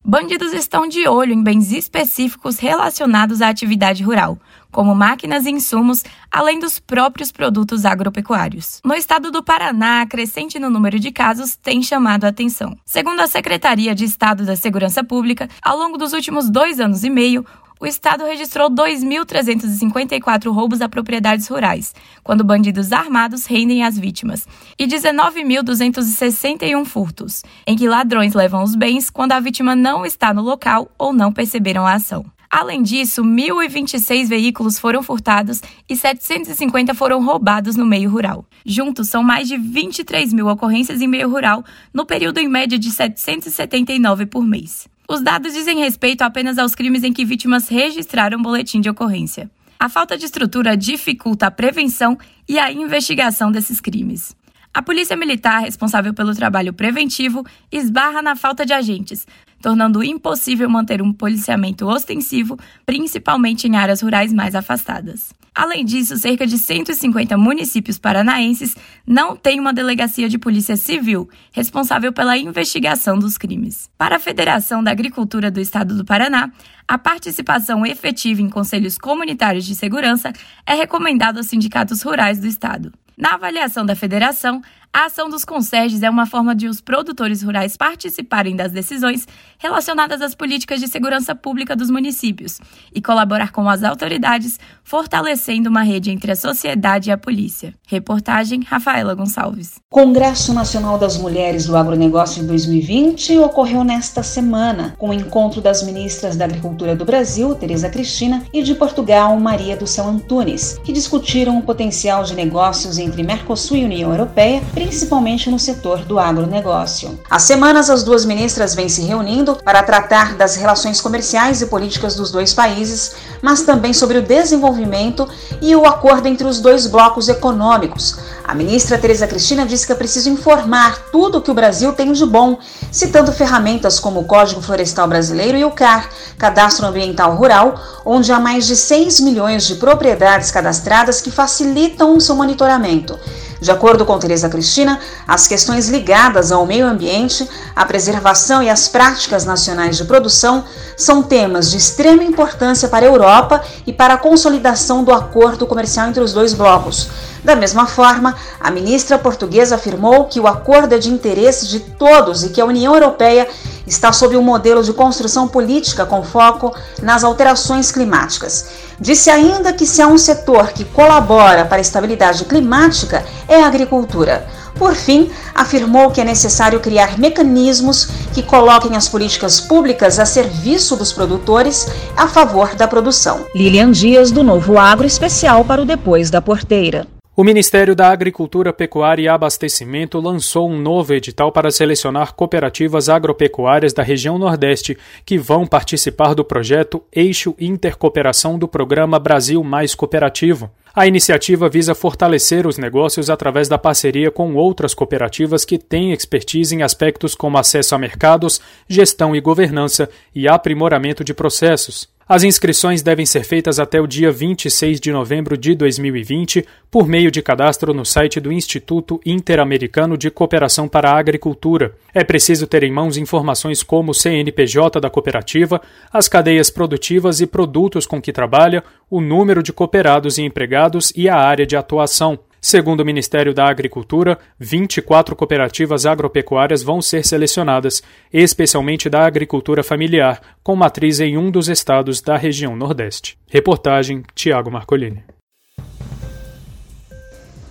Speaker 14: Bandidos estão de olho em bens específicos relacionados à atividade rural, como máquinas e insumos, além dos próprios produtos agropecuários. No estado do Paraná, a crescente no número de casos tem chamado a atenção. Segundo a Secretaria de Estado da Segurança Pública, ao longo dos últimos dois anos e meio, o Estado registrou 2.354 roubos a propriedades rurais, quando bandidos armados rendem as vítimas, e 19.261 furtos, em que ladrões levam os bens quando a vítima não está no local ou não perceberam a ação. Além disso, 1.026 veículos foram furtados e 750 foram roubados no meio rural. Juntos, são mais de 23 mil ocorrências em meio rural, no período em média de 779 por mês. Os dados dizem respeito apenas aos crimes em que vítimas registraram boletim de ocorrência. A falta de estrutura dificulta a prevenção e a investigação desses crimes. A Polícia Militar, responsável pelo trabalho preventivo, esbarra na falta de agentes, tornando impossível manter um policiamento ostensivo, principalmente em áreas rurais mais afastadas. Além disso, cerca de 150 municípios paranaenses não têm uma delegacia de polícia civil responsável pela investigação dos crimes. Para a Federação da Agricultura do Estado do Paraná, a participação efetiva em conselhos comunitários de segurança é recomendada aos sindicatos rurais do estado. Na avaliação da federação, a ação dos conserges é uma forma de os produtores rurais participarem das decisões relacionadas às políticas de segurança pública dos municípios e colaborar com as autoridades, fortalecendo uma rede entre a sociedade e a polícia. Reportagem Rafaela Gonçalves.
Speaker 13: Congresso Nacional das Mulheres do Agronegócio de 2020 ocorreu nesta semana, com o encontro das ministras da Agricultura do Brasil, Tereza Cristina, e de Portugal, Maria do Céu Antunes, que discutiram o potencial de negócios entre Mercosul e União Europeia, principalmente no setor do agronegócio. Há semanas, as duas ministras vêm se reunindo para tratar das relações comerciais e políticas dos dois países, mas também sobre o desenvolvimento e o acordo entre os dois blocos econômicos. A ministra Tereza Cristina disse que é preciso informar tudo o que o Brasil tem de bom, citando ferramentas como o Código Florestal Brasileiro e o CAR, Cadastro Ambiental Rural, onde há mais de 6 milhões de propriedades cadastradas que facilitam o seu monitoramento. De acordo com Teresa Cristina, as questões ligadas ao meio ambiente, à preservação e às práticas nacionais de produção são temas de extrema importância para a Europa e para a consolidação do acordo comercial entre os dois blocos. Da mesma forma, a ministra portuguesa afirmou que o acordo é de interesse de todos e que a União Europeia está sob um modelo de construção política com foco nas alterações climáticas. Disse ainda que se há um setor que colabora para a estabilidade climática é a agricultura. Por fim, afirmou que é necessário criar mecanismos que coloquem as políticas públicas a serviço dos produtores a favor da produção.
Speaker 15: Lilian Dias, do Novo Agro Especial para o Depois da Porteira.
Speaker 16: O Ministério da Agricultura, Pecuária e Abastecimento lançou um novo edital para selecionar cooperativas agropecuárias da região Nordeste que vão participar do projeto Eixo Intercooperação do Programa Brasil Mais Cooperativo. A iniciativa visa fortalecer os negócios através da parceria com outras cooperativas que têm expertise em aspectos como acesso a mercados, gestão e governança e aprimoramento de processos. As inscrições devem ser feitas até o dia 26 de novembro de 2020 por meio de cadastro no site do Instituto Interamericano de Cooperação para a Agricultura. É preciso ter em mãos informações como o CNPJ da cooperativa, as cadeias produtivas e produtos com que trabalha, o número de cooperados e empregados e a área de atuação. Segundo o Ministério da Agricultura, 24 cooperativas agropecuárias vão ser selecionadas, especialmente da agricultura familiar, com matriz em um dos estados da região Nordeste. Reportagem Tiago Marcolini.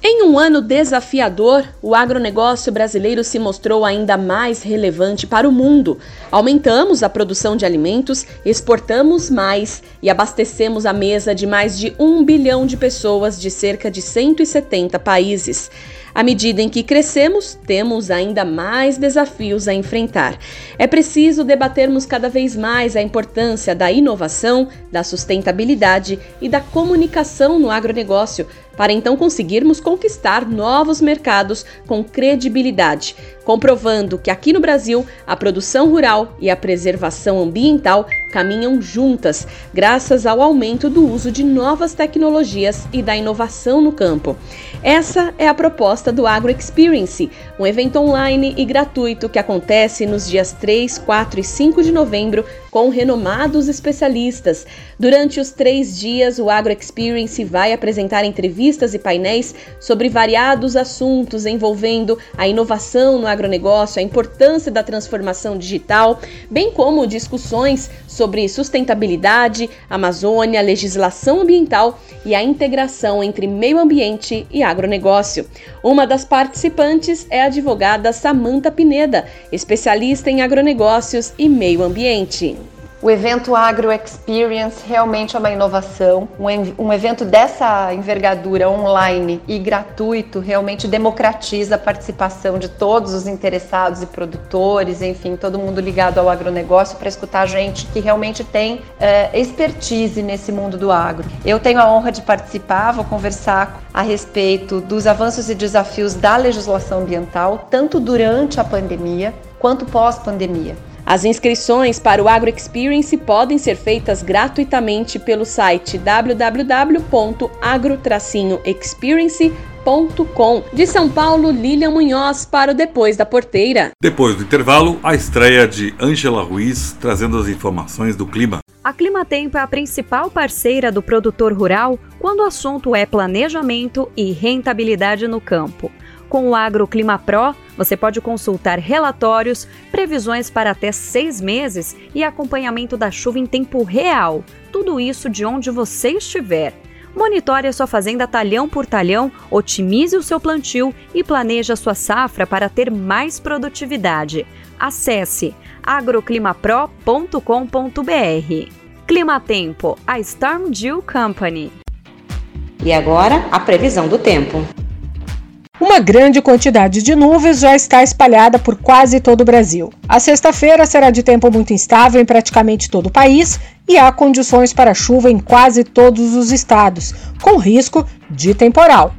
Speaker 17: Em um ano desafiador, o agronegócio brasileiro se mostrou ainda mais relevante para o mundo. Aumentamos a produção de alimentos, exportamos mais e abastecemos a mesa de mais de um bilhão de pessoas de cerca de 170 países. À medida em que crescemos, temos ainda mais desafios a enfrentar. É preciso debatermos cada vez mais a importância da inovação, da sustentabilidade e da comunicação no agronegócio, para então conseguirmos conquistar novos mercados com credibilidade, comprovando que aqui no Brasil a produção rural e a preservação ambiental caminham juntas, graças ao aumento do uso de novas tecnologias e da inovação no campo. Essa é a proposta do Agro Experience, um evento online e gratuito que acontece nos dias 3, 4 e 5 de novembro com renomados especialistas. Durante os três dias, o Agro Experience vai apresentar entrevistas e painéis sobre variados assuntos envolvendo a inovação no agronegócio, a importância da transformação digital, bem como discussões sobre sustentabilidade, Amazônia, legislação ambiental e a integração entre meio ambiente e agronegócio. Uma das participantes é a advogada Samanta Pineda, especialista em agronegócios e meio ambiente.
Speaker 18: O evento Agro Experience realmente é uma inovação. Um, um, evento dessa envergadura online e gratuito realmente democratiza a participação de todos os interessados e produtores, enfim, todo mundo ligado ao agronegócio para escutar gente que realmente tem é, expertise nesse mundo do agro. Eu tenho a honra de participar, vou conversar a respeito dos avanços e desafios da legislação ambiental, tanto durante a pandemia quanto pós-pandemia.
Speaker 17: As inscrições para o Agro Experience podem ser feitas gratuitamente pelo site www.agro-experience.com. De São Paulo, Lilian Munhoz para o Depois da Porteira.
Speaker 2: Depois do intervalo, a estreia de Ângela Ruiz trazendo as informações do clima.
Speaker 19: A Climatempo é a principal parceira do produtor rural quando o assunto é planejamento e rentabilidade no campo. Com o AgroClima Pro, você pode consultar relatórios, previsões para até seis meses e acompanhamento da chuva em tempo real. Tudo isso de onde você estiver. Monitore a sua fazenda talhão por talhão, otimize o seu plantio e planeje a sua safra para ter mais produtividade. Acesse agroclimapro.com.br. Clima Tempo, a Storm Dew Company.
Speaker 10: E agora, a previsão do tempo.
Speaker 20: Uma grande quantidade de nuvens já está espalhada por quase todo o Brasil. A sexta-feira será de tempo muito instável em praticamente todo o país e há condições para chuva em quase todos os estados, com risco de temporal.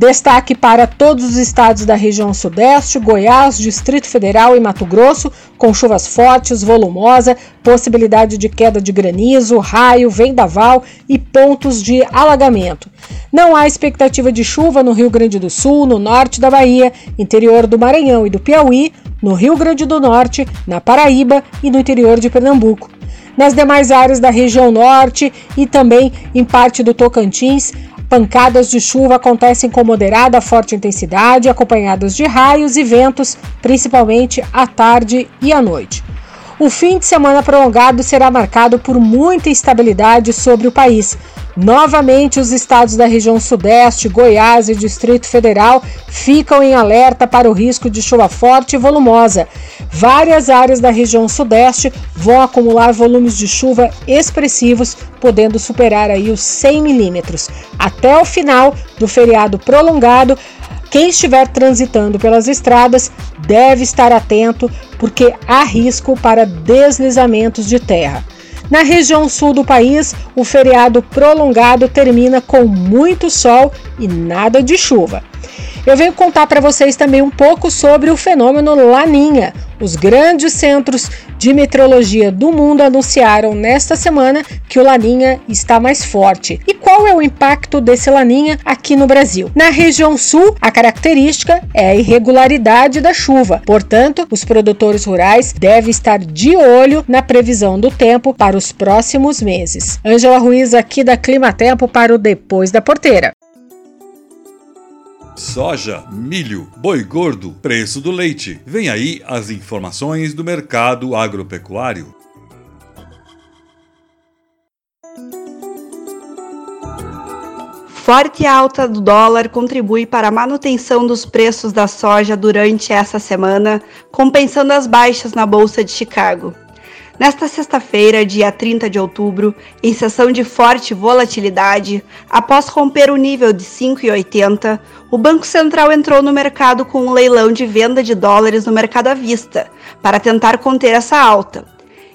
Speaker 20: Destaque para todos os estados da região Sudeste, Goiás, Distrito Federal e Mato Grosso, com chuvas fortes, volumosa, possibilidade de queda de granizo, raio, vendaval e pontos de alagamento. Não há expectativa de chuva no Rio Grande do Sul, no norte da Bahia, interior do Maranhão e do Piauí, no Rio Grande do Norte, na Paraíba e no interior de Pernambuco. Nas demais áreas da região norte e também em parte do Tocantins, Pancadas de chuva acontecem com moderada a forte intensidade, acompanhadas de raios e ventos, principalmente à tarde e à noite. O fim de semana prolongado será marcado por muita instabilidade sobre o país, Novamente, os estados da região Sudeste, Goiás e Distrito Federal ficam em alerta para o risco de chuva forte e volumosa. Várias áreas da região Sudeste vão acumular volumes de chuva expressivos, podendo superar aí os 100 milímetros. Até o final do feriado prolongado, quem estiver transitando pelas estradas deve estar atento, porque há risco para deslizamentos de terra. Na região sul do país, o feriado prolongado termina com muito sol e nada de chuva. Eu venho contar para vocês também um pouco sobre o fenômeno Laninha. Os grandes centros de meteorologia do mundo anunciaram nesta semana que o Laninha está mais forte. E qual é o impacto desse Laninha aqui no Brasil? Na região sul, a característica é a irregularidade da chuva. Portanto, os produtores rurais devem estar de olho na previsão do tempo para os próximos meses. Ângela Ruiz aqui da Clima Tempo para o Depois da Porteira
Speaker 2: soja, milho, boi gordo, preço do leite. Vem aí as informações do mercado agropecuário.
Speaker 21: Forte alta do dólar contribui para a manutenção dos preços da soja durante essa semana, compensando as baixas na Bolsa de Chicago. Nesta sexta-feira, dia 30 de outubro, em sessão de forte volatilidade, após romper o nível de 5,80, o Banco Central entrou no mercado com um leilão de venda de dólares no mercado à vista, para tentar conter essa alta.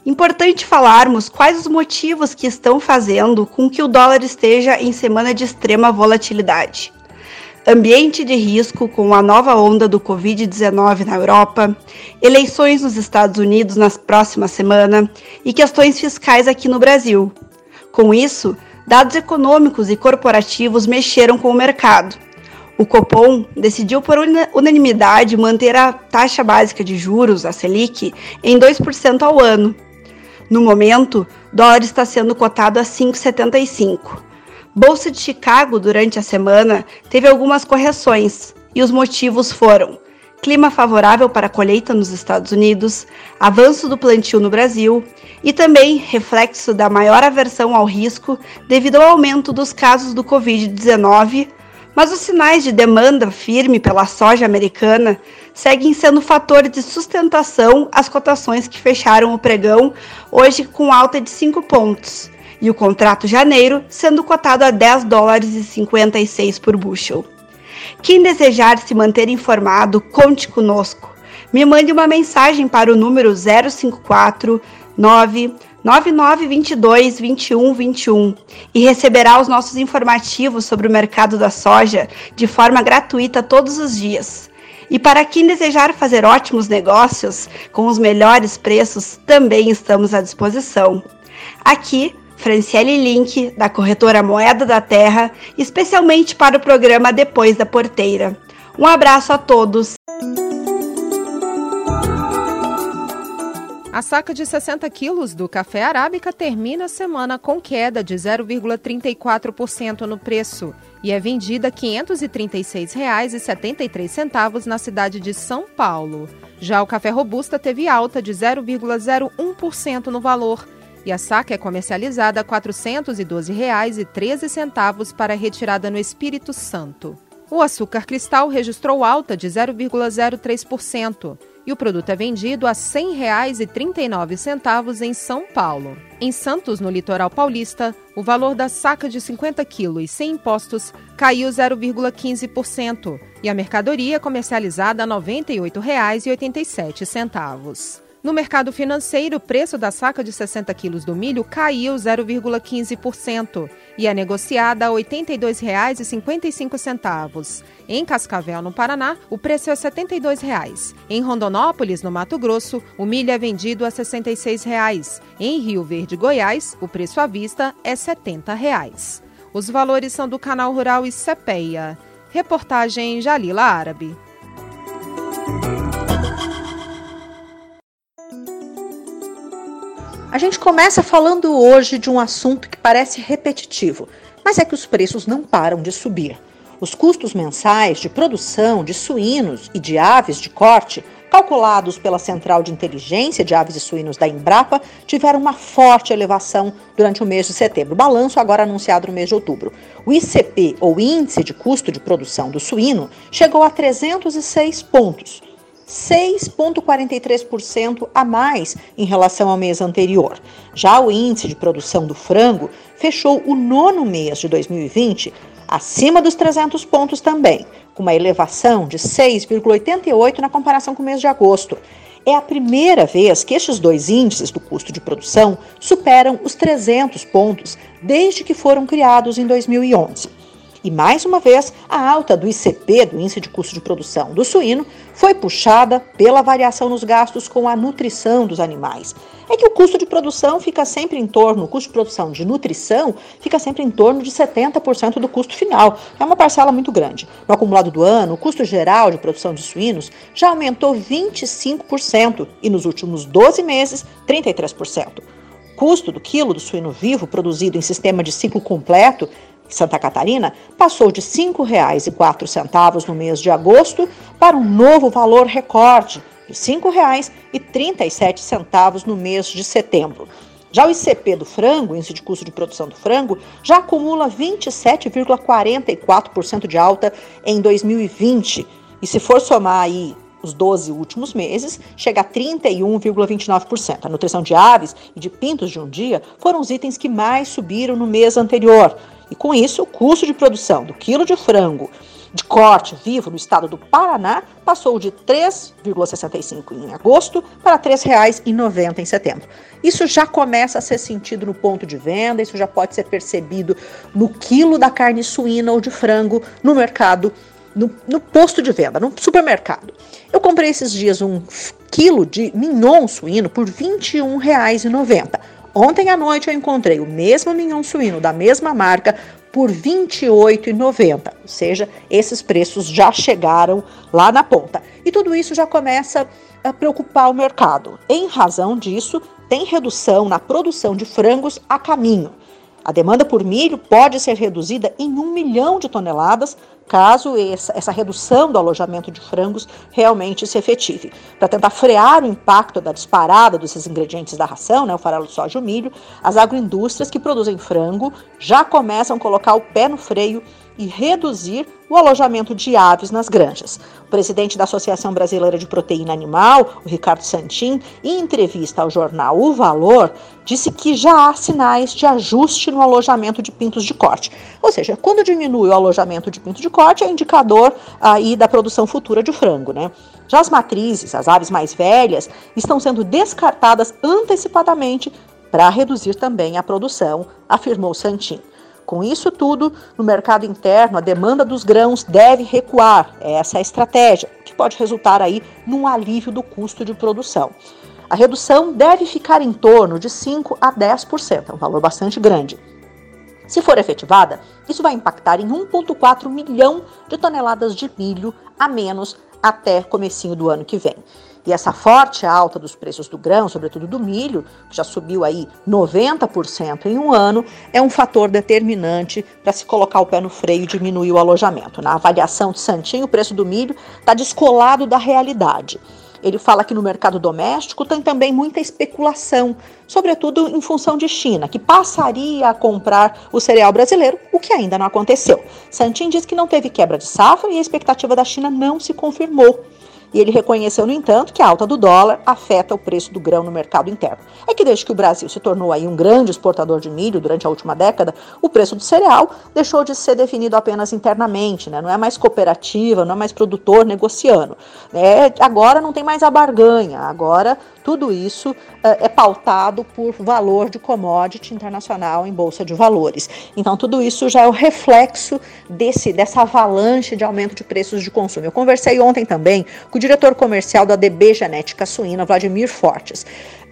Speaker 21: Importante falarmos quais os motivos que estão fazendo com que o dólar esteja em semana de extrema volatilidade ambiente de risco com a nova onda do Covid-19 na Europa, eleições nos Estados Unidos na próxima semana e questões fiscais aqui no Brasil. Com isso, dados econômicos e corporativos mexeram com o mercado. O Copom decidiu por unanimidade manter a taxa básica de juros, a Selic, em 2% ao ano. No momento, dólar está sendo cotado a 5,75. Bolsa de Chicago durante a semana teve algumas correções e os motivos foram clima favorável para a colheita nos Estados Unidos, avanço do plantio no Brasil e também reflexo da maior aversão ao risco devido ao aumento dos casos do Covid-19, mas os sinais de demanda firme pela soja americana seguem sendo fatores de sustentação às cotações que fecharam o pregão hoje com alta de 5 pontos e o contrato janeiro sendo cotado a 10 dólares e 56 por bushel. Quem desejar se manter informado, conte conosco. Me mande uma mensagem para o número 054 9922 2121 e receberá os nossos informativos sobre o mercado da soja de forma gratuita todos os dias. E para quem desejar fazer ótimos negócios com os melhores preços, também estamos à disposição. Aqui Franciele Link, da corretora Moeda da Terra, especialmente para o programa Depois da Porteira. Um abraço a todos.
Speaker 12: A saca de 60 quilos do café arábica termina a semana com queda de 0,34% no preço e é vendida R$ 536,73 na cidade de São Paulo. Já o café robusta teve alta de 0,01% no valor e a saca é comercializada a R$ 412,13 para retirada no Espírito Santo. O açúcar cristal registrou alta de 0,03% e o produto é vendido a R$ 100,39 em São Paulo. Em Santos, no litoral paulista, o valor da saca de 50 quilos sem impostos caiu 0,15% e a mercadoria comercializada a R$ 98,87. No mercado financeiro, o preço da saca de 60 quilos do milho caiu 0,15% e é negociada a R$ 82,55. Em Cascavel, no Paraná, o preço é R$ 72,00. Em Rondonópolis, no Mato Grosso, o milho é vendido a R$ 66,00. Em Rio Verde, Goiás, o preço à vista é R$ 70,00. Os valores são do Canal Rural e CPEA. Reportagem Jalila Árabe.
Speaker 22: A gente começa falando hoje de um assunto que parece repetitivo, mas é que os preços não param de subir. Os custos mensais de produção de suínos e de aves de corte, calculados pela Central de Inteligência de Aves e Suínos da Embrapa, tiveram uma forte elevação durante o mês de setembro. Balanço agora anunciado no mês de outubro. O ICP, ou Índice de Custo de Produção do Suíno, chegou a 306 pontos 6,43% a mais em relação ao mês anterior. Já o índice de produção do frango fechou o nono mês de 2020 acima dos 300 pontos também, com uma elevação de 6,88 na comparação com o mês de agosto. É a primeira vez que estes dois índices do custo de produção superam os 300 pontos desde que foram criados em 2011. E mais uma vez, a alta do ICP, do Índice de Custo de Produção do Suíno, foi puxada pela variação nos gastos com a nutrição dos animais. É que o custo de produção fica sempre em torno, o custo de produção de nutrição fica sempre em torno de 70% do custo final. É uma parcela muito grande. No acumulado do ano, o custo geral de produção de suínos já aumentou 25% e nos últimos 12 meses, 33%. O custo do quilo do suíno vivo produzido em sistema de ciclo completo Santa Catarina passou de R$ 5,04 no mês de agosto para um novo valor recorde de R$ 5,37 no mês de setembro. Já o ICP do frango, índice de custo de produção do frango, já acumula 27,44% de alta em 2020. E se for somar aí os 12 últimos meses, chega a 31,29%. A nutrição de aves e de pintos de um dia foram os itens que mais subiram no mês anterior, e com isso, o custo de produção do quilo de frango de corte vivo no estado do Paraná passou de 3,65 em agosto para R$ 3,90 em setembro. Isso já começa a ser sentido no ponto de venda, isso já pode ser percebido no quilo da carne suína ou de frango no mercado, no, no posto de venda, no supermercado. Eu comprei esses dias um quilo de mignon suíno por R$ 21,90. Ontem à noite eu encontrei o mesmo mignon suíno da mesma marca por R$ 28,90. Ou seja, esses preços já chegaram lá na ponta. E tudo isso já começa a preocupar o mercado. Em razão disso, tem redução na produção de frangos a caminho. A demanda por milho pode ser reduzida em um milhão de toneladas caso essa, redução do alojamento de frangos realmente se efetive. Para tentar frear o impacto da disparada desses ingredientes da ração, né, o farelo de soja e o milho, as agroindústrias que produzem frango já começam a colocar o pé no freio e reduzir o alojamento de aves nas granjas. O presidente da Associação Brasileira de Proteína Animal, o Ricardo Santin, em entrevista ao jornal O Valor, disse que já há sinais de ajuste no alojamento de pintos de corte. Ou seja, quando diminui o alojamento de pintos de corte, é indicador aí da produção futura de frango, né? Já as matrizes, as aves mais velhas, estão sendo descartadas antecipadamente para reduzir também a produção, afirmou Santin. Com isso tudo, no mercado interno, a demanda dos grãos deve recuar. Essa é a estratégia, que pode resultar aí num alívio do custo de produção. A redução deve ficar em torno de 5 a 10%, é um valor bastante grande. Se for efetivada, isso vai impactar em 1,4 milhão de toneladas de milho a menos até comecinho do ano que vem. E essa forte alta dos preços do grão, sobretudo do milho, que já subiu aí 90% em um ano, é um fator determinante para se colocar o pé no freio e diminuir o alojamento. Na avaliação de Santinho, o preço do milho está descolado da realidade. Ele fala que no mercado doméstico tem também muita especulação, sobretudo em função de China, que passaria a comprar o cereal brasileiro, o que ainda não aconteceu. Santin diz que não teve quebra de safra e a expectativa da China não se confirmou. E ele reconheceu, no entanto, que a alta do dólar afeta o preço do grão no mercado interno. É que desde que o Brasil se tornou aí um grande exportador de milho durante a última década, o preço do cereal deixou de ser definido apenas internamente, né? não é mais cooperativa, não é mais produtor negociando. É, agora não tem mais a barganha, agora tudo isso é, é pautado por valor de commodity internacional em bolsa de valores. Então tudo isso já é o reflexo desse dessa avalanche de aumento de preços de consumo. Eu conversei ontem também com o diretor comercial da DB Genética Suína, Vladimir Fortes.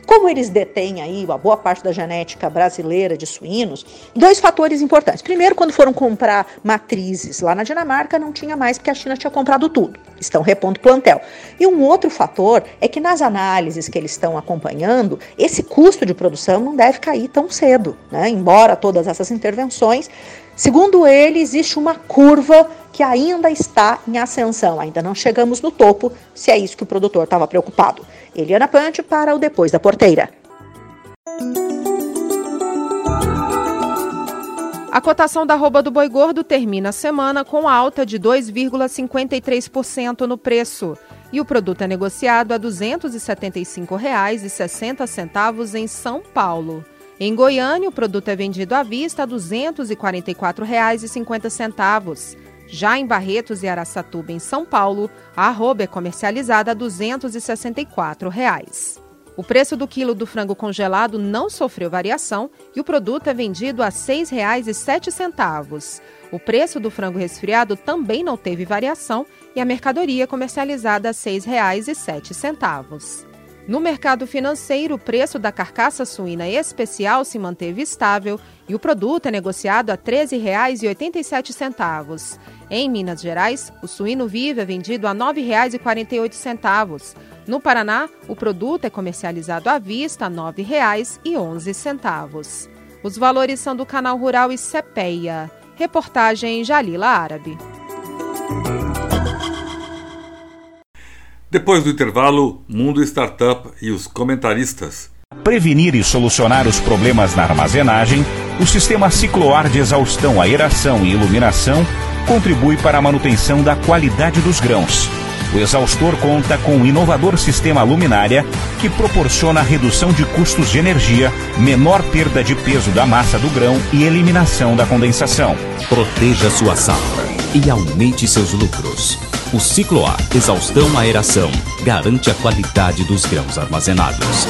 Speaker 22: Como eles detêm aí a boa parte da genética brasileira de suínos, dois fatores importantes. Primeiro, quando foram comprar matrizes lá na Dinamarca, não tinha mais, porque a China tinha comprado tudo. Estão repondo plantel. E um outro fator é que nas análises que eles estão acompanhando, esse custo de produção não deve cair tão cedo, né? Embora todas essas intervenções, segundo ele, existe uma curva que ainda está em ascensão, ainda não chegamos no topo, se é isso que o produtor estava preocupado. Eliana Pante para o Depois da Porteira.
Speaker 12: A cotação da arroba do boi gordo termina a semana com alta de 2,53% no preço. E o produto é negociado a R$ 275,60 em São Paulo. Em Goiânia, o produto é vendido à vista a R$ 244,50. Já em Barretos e Araçatuba, em São Paulo, a arroba é comercializada a 264 reais. O preço do quilo do frango congelado não sofreu variação e o produto é vendido a R$ 6,07. O preço do frango resfriado também não teve variação e a mercadoria é comercializada a R$ 6,07. No mercado financeiro, o preço da carcaça suína especial se manteve estável e o produto é negociado a R$ 13,87. Em Minas Gerais, o suíno vivo é vendido a R$ 9,48. No Paraná, o produto é comercializado à vista a R$ 9,11. Os valores são do Canal Rural e Cepeia. Reportagem Jalila Árabe.
Speaker 2: Depois do intervalo, Mundo Startup e os comentaristas.
Speaker 23: Prevenir e solucionar os problemas na armazenagem, o sistema cicloar de exaustão, aeração e iluminação contribui para a manutenção da qualidade dos grãos. O exaustor conta com um inovador sistema luminária que proporciona redução de custos de energia, menor perda de peso da massa do grão e eliminação da condensação.
Speaker 1: Proteja sua safra e aumente seus lucros. O Cicloar Exaustão Aeração garante a qualidade dos grãos armazenados.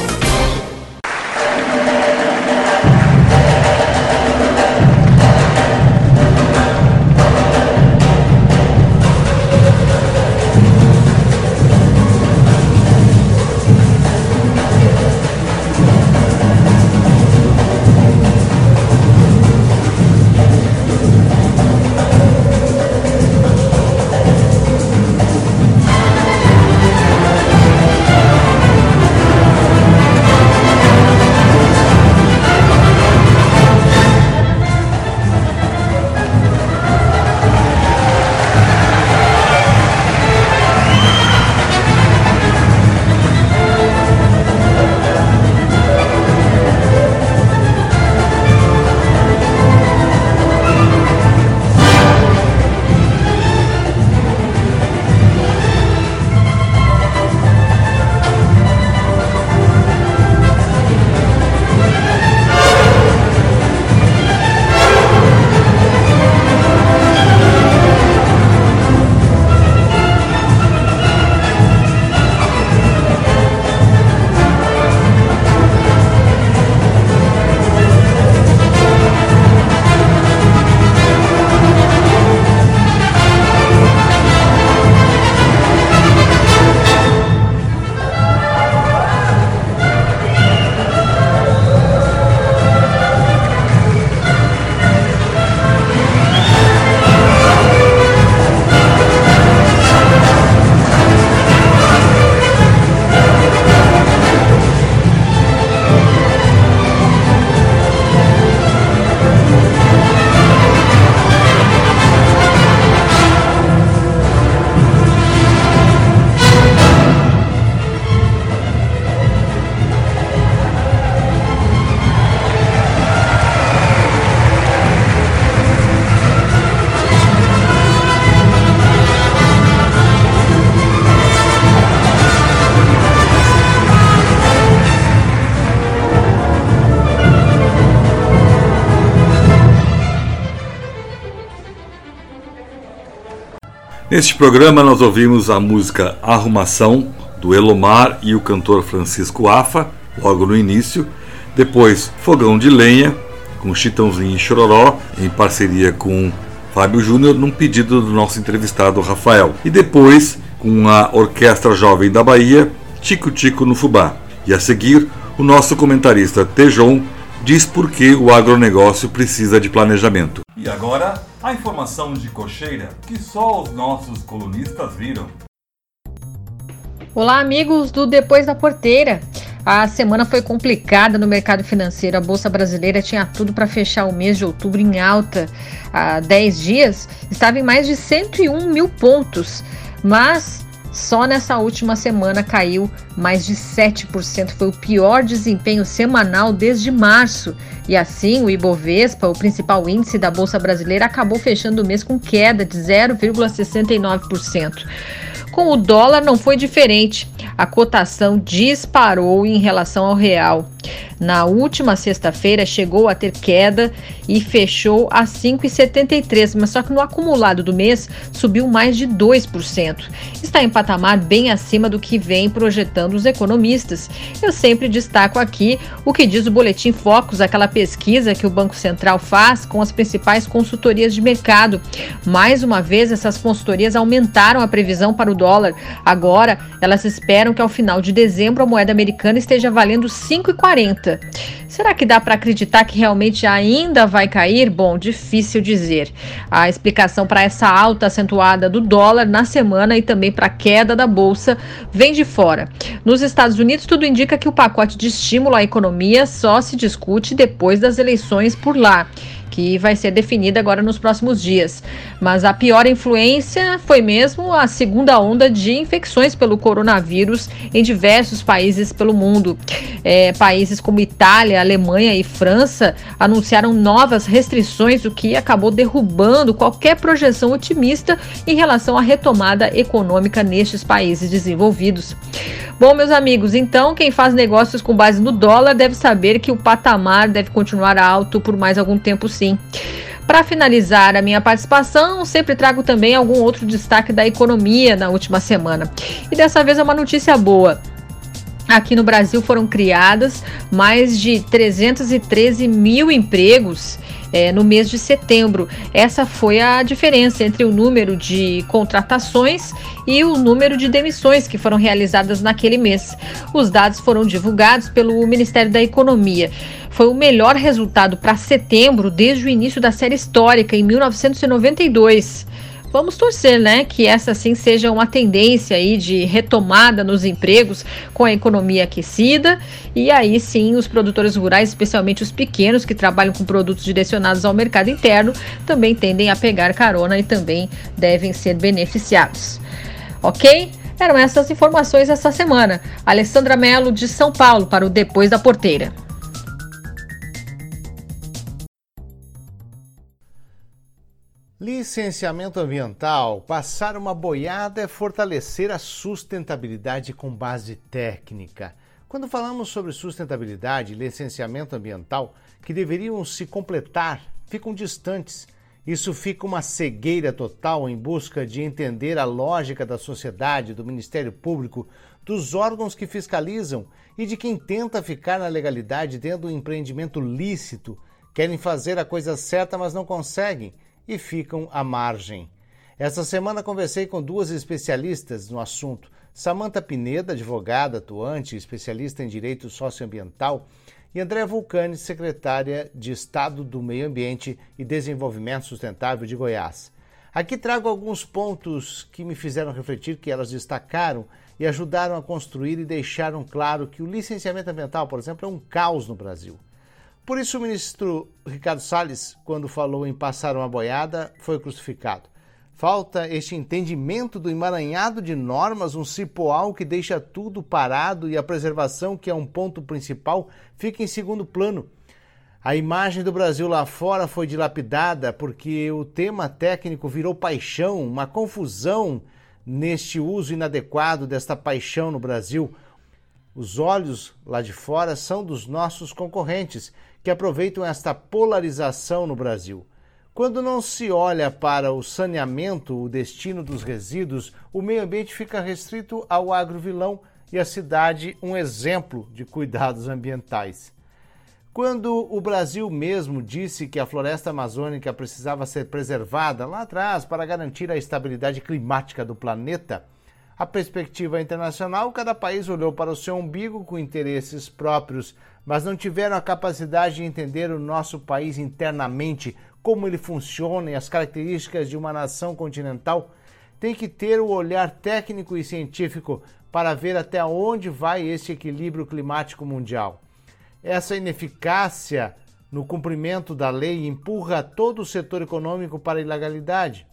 Speaker 2: Neste programa nós ouvimos a música Arrumação do Elomar e o cantor Francisco Afa, logo no início. Depois Fogão de Lenha, com Chitãozinho e Chororó, em parceria com Fábio Júnior, num pedido do nosso entrevistado Rafael. E depois, com a Orquestra Jovem da Bahia, Tico Tico no Fubá. E a seguir, o nosso comentarista Tejon diz por que o agronegócio precisa de planejamento.
Speaker 24: E agora, a informação de cocheira que só os nossos colunistas viram.
Speaker 25: Olá, amigos do Depois da Porteira. A semana foi complicada no mercado financeiro. A Bolsa Brasileira tinha tudo para fechar o mês de outubro em alta. Há 10 dias estava em mais de 101 mil pontos, mas só nessa última semana caiu mais de 7%. Foi o pior desempenho semanal desde março. E assim, o Ibovespa, o principal índice da Bolsa Brasileira, acabou fechando o mês com queda de 0,69%. Com o dólar não foi diferente. A cotação disparou em relação ao real. Na última sexta-feira chegou a ter queda e fechou a 5,73, mas só que no acumulado do mês subiu mais de 2%. Está em patamar bem acima do que vem projetando os economistas. Eu sempre destaco aqui o que diz o Boletim Focus, aquela pesquisa que o Banco Central faz com as principais consultorias de mercado. Mais uma vez, essas consultorias aumentaram a previsão para o dólar. Agora, elas esperam que ao final de dezembro a moeda americana esteja valendo 5,40. Será que dá para acreditar que realmente ainda vai cair? Bom, difícil dizer. A explicação para essa alta acentuada do dólar na semana e também para a queda da bolsa vem de fora. Nos Estados Unidos, tudo indica que o pacote de estímulo à economia só se discute depois das eleições por lá que vai ser definida agora nos próximos dias. Mas a pior influência foi mesmo a segunda onda de infecções pelo coronavírus em diversos países pelo mundo. É, países como Itália, Alemanha e França anunciaram novas restrições, o que acabou derrubando qualquer projeção otimista em relação à retomada econômica nestes países desenvolvidos. Bom, meus amigos, então quem faz negócios com base no dólar deve saber que o patamar deve continuar alto por mais algum tempo sim. Para finalizar a minha participação, sempre trago também algum outro destaque da economia na última semana. E dessa vez é uma notícia boa. Aqui no Brasil foram criadas mais de 313 mil empregos é, no mês de setembro. Essa foi a diferença entre o número de contratações e o número de demissões que foram realizadas naquele mês. Os dados foram divulgados pelo Ministério da Economia. Foi o melhor resultado para setembro desde o início da série histórica, em 1992. Vamos torcer, né, que essa sim seja uma tendência aí de retomada nos empregos com a economia aquecida e aí sim os produtores rurais, especialmente os pequenos que trabalham com produtos direcionados ao mercado interno, também tendem a pegar carona e também devem ser beneficiados. OK? Eram essas informações essa semana. Alessandra Mello de São Paulo para o Depois da Porteira.
Speaker 26: Licenciamento ambiental. Passar uma boiada é fortalecer a sustentabilidade com base técnica. Quando falamos sobre sustentabilidade e licenciamento ambiental, que deveriam se completar, ficam distantes. Isso fica uma cegueira total em busca de entender a lógica da sociedade, do Ministério Público, dos órgãos que fiscalizam e de quem tenta ficar na legalidade dentro do empreendimento lícito. Querem fazer a coisa certa, mas não conseguem e ficam à margem. Essa semana conversei com duas especialistas no assunto. Samanta Pineda, advogada atuante, especialista em direito socioambiental, e Andréa Vulcani, secretária de Estado do Meio Ambiente e Desenvolvimento Sustentável de Goiás. Aqui trago alguns pontos que me fizeram refletir, que elas destacaram e ajudaram a construir e deixaram claro que o licenciamento ambiental, por exemplo, é um caos no Brasil. Por isso, o ministro Ricardo Salles, quando falou em passar uma boiada, foi crucificado. Falta este entendimento do emaranhado de normas, um cipoal que deixa tudo parado e a preservação, que é um ponto principal, fica em segundo plano. A imagem do Brasil lá fora foi dilapidada porque o tema técnico virou paixão, uma confusão neste uso inadequado desta paixão no Brasil. Os olhos lá de fora são dos nossos concorrentes que aproveitam esta polarização no Brasil. Quando não se olha para o saneamento, o destino dos resíduos, o meio ambiente fica restrito ao agrovilão e a cidade um exemplo de cuidados ambientais. Quando o Brasil mesmo disse que a floresta amazônica precisava ser preservada lá atrás para garantir a estabilidade climática do planeta, A perspectiva internacional, cada país olhou para o seu umbigo com interesses próprios, mas não tiveram a capacidade de entender o nosso país internamente, como ele funciona e as características de uma nação continental. Tem que ter o olhar técnico e científico para ver até onde vai esse equilíbrio climático mundial. Essa ineficácia no cumprimento da lei empurra todo o setor econômico para a ilegalidade.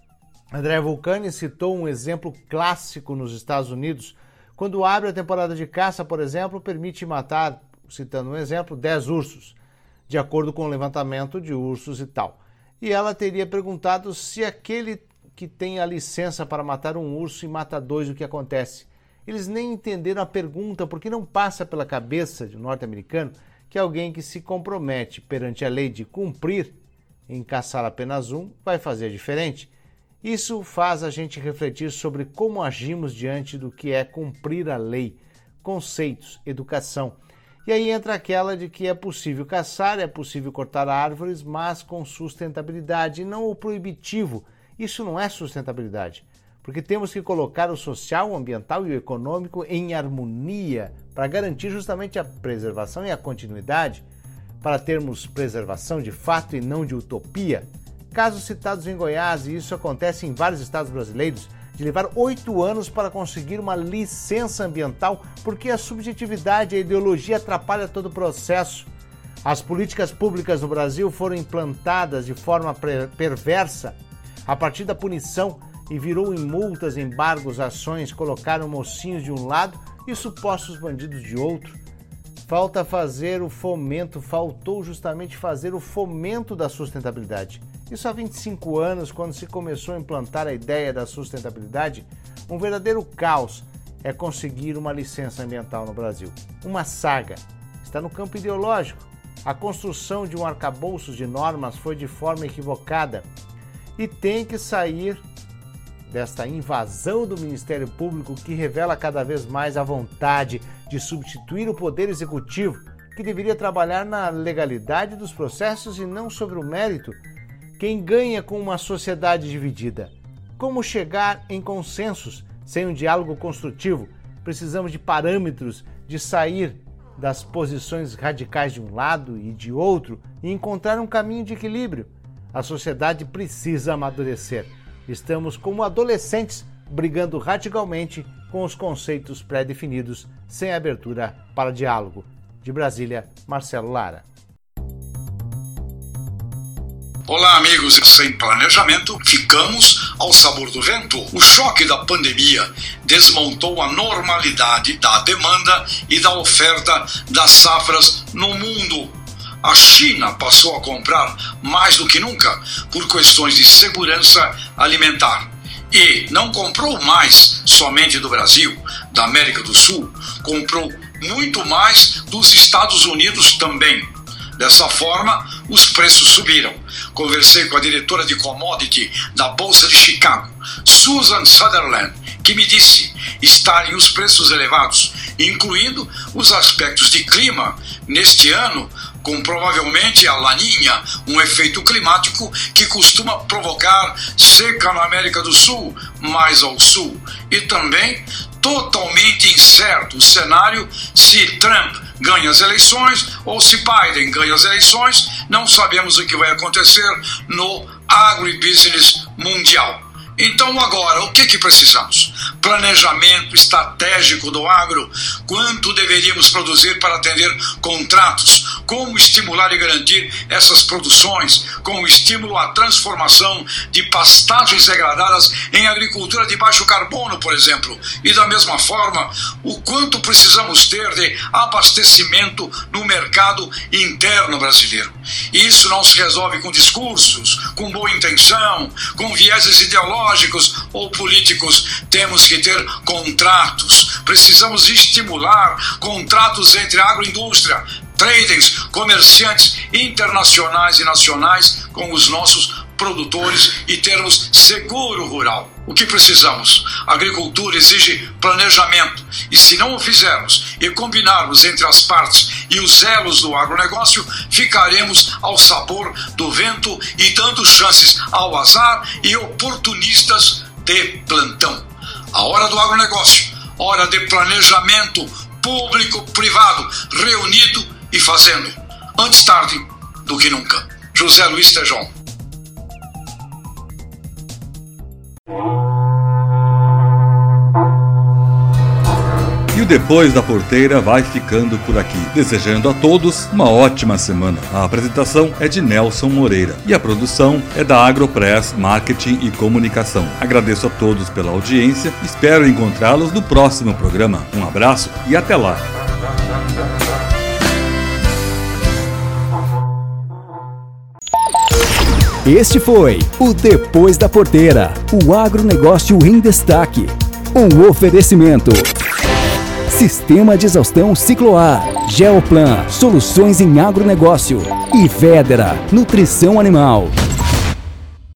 Speaker 26: André Vulcani citou um exemplo clássico nos Estados Unidos, quando abre a temporada de caça, por exemplo, permite matar, citando um exemplo, 10 ursos, de acordo com o levantamento de ursos e tal. E ela teria perguntado se aquele que tem a licença para matar um urso e mata dois, o que acontece? Eles nem entenderam a pergunta, porque não passa pela cabeça de um norte-americano que alguém que se compromete perante a lei de cumprir em caçar apenas um vai fazer diferente. Isso faz a gente refletir sobre como agimos diante do que é cumprir a lei, conceitos, educação. E aí entra aquela de que é possível caçar, é possível cortar árvores, mas com sustentabilidade, e não o proibitivo. Isso não é sustentabilidade, porque temos que colocar o social, o ambiental e o econômico em harmonia para garantir justamente a preservação e a continuidade, para termos preservação de fato e não de utopia. Casos citados em Goiás, e isso acontece em vários estados brasileiros, de levar oito anos para conseguir uma licença ambiental, porque a subjetividade e a ideologia atrapalham todo o processo. As políticas públicas no Brasil foram implantadas de forma perversa a partir da punição e virou em multas, embargos, ações, colocaram mocinhos de um lado e supostos bandidos de outro. Falta fazer o fomento, faltou justamente fazer o fomento da sustentabilidade. Isso há 25 anos, quando se começou a implantar a ideia da sustentabilidade, um verdadeiro caos é conseguir uma licença ambiental no Brasil. Uma saga. Está no campo ideológico. A construção de um arcabouço de normas foi de forma equivocada e tem que sair desta invasão do Ministério Público que revela cada vez mais a vontade de substituir o Poder Executivo, que deveria trabalhar na legalidade dos processos e não sobre o mérito quem ganha com uma sociedade dividida? Como chegar em consensos sem um diálogo construtivo? Precisamos de parâmetros de sair das posições radicais de um lado e de outro e encontrar um caminho de equilíbrio. A sociedade precisa amadurecer. Estamos como adolescentes brigando radicalmente com os conceitos pré-definidos, sem abertura para diálogo. De Brasília, Marcelo Lara.
Speaker 27: Olá, amigos. Sem planejamento, ficamos ao sabor do vento. O choque da pandemia desmontou a normalidade da demanda e da oferta das safras no mundo. A China passou a comprar mais do que nunca por questões de segurança alimentar. E não comprou mais somente do Brasil, da América do Sul, comprou muito mais dos Estados Unidos também. Dessa forma, os preços subiram. Conversei com a diretora de commodity da Bolsa de Chicago, Susan Sutherland, que me disse estarem os preços elevados, incluindo os aspectos de clima. Neste ano, com provavelmente a laninha, um efeito climático que costuma provocar seca na América do Sul, mais ao sul, e também totalmente incerto o cenário se Trump ganha as eleições ou se Biden ganha as eleições, não sabemos o que vai acontecer no agribusiness mundial. Então, agora, o que, que precisamos? Planejamento estratégico do agro. Quanto deveríamos produzir para atender contratos? Como estimular e garantir essas produções? Com o estímulo à transformação de pastagens degradadas em agricultura de baixo carbono, por exemplo. E da mesma forma, o quanto precisamos ter de abastecimento no mercado interno brasileiro. E isso não se resolve com discursos, com boa intenção, com vieses ideológicos ou políticos, temos que ter contratos. Precisamos estimular contratos entre a agroindústria, traders, comerciantes internacionais e nacionais com os nossos produtores e termos seguro rural. O que precisamos? A agricultura exige planejamento e, se não o fizermos e combinarmos entre as partes e os elos do agronegócio, ficaremos ao sabor do vento e dando chances ao azar e oportunistas de plantão. A hora do agronegócio, hora de planejamento público-privado, reunido e fazendo. Antes tarde do que nunca. José Luiz Tejão.
Speaker 2: E o Depois da Porteira vai ficando por aqui, desejando a todos uma ótima semana. A apresentação é de Nelson Moreira e a produção é da Agropress Marketing e Comunicação. Agradeço a todos pela audiência, espero encontrá-los no próximo programa. Um abraço e até lá!
Speaker 1: Este foi o Depois da Porteira, o agronegócio em destaque. Um oferecimento. Sistema de exaustão Cicloar, Geoplan, soluções em agronegócio e Federa, nutrição animal.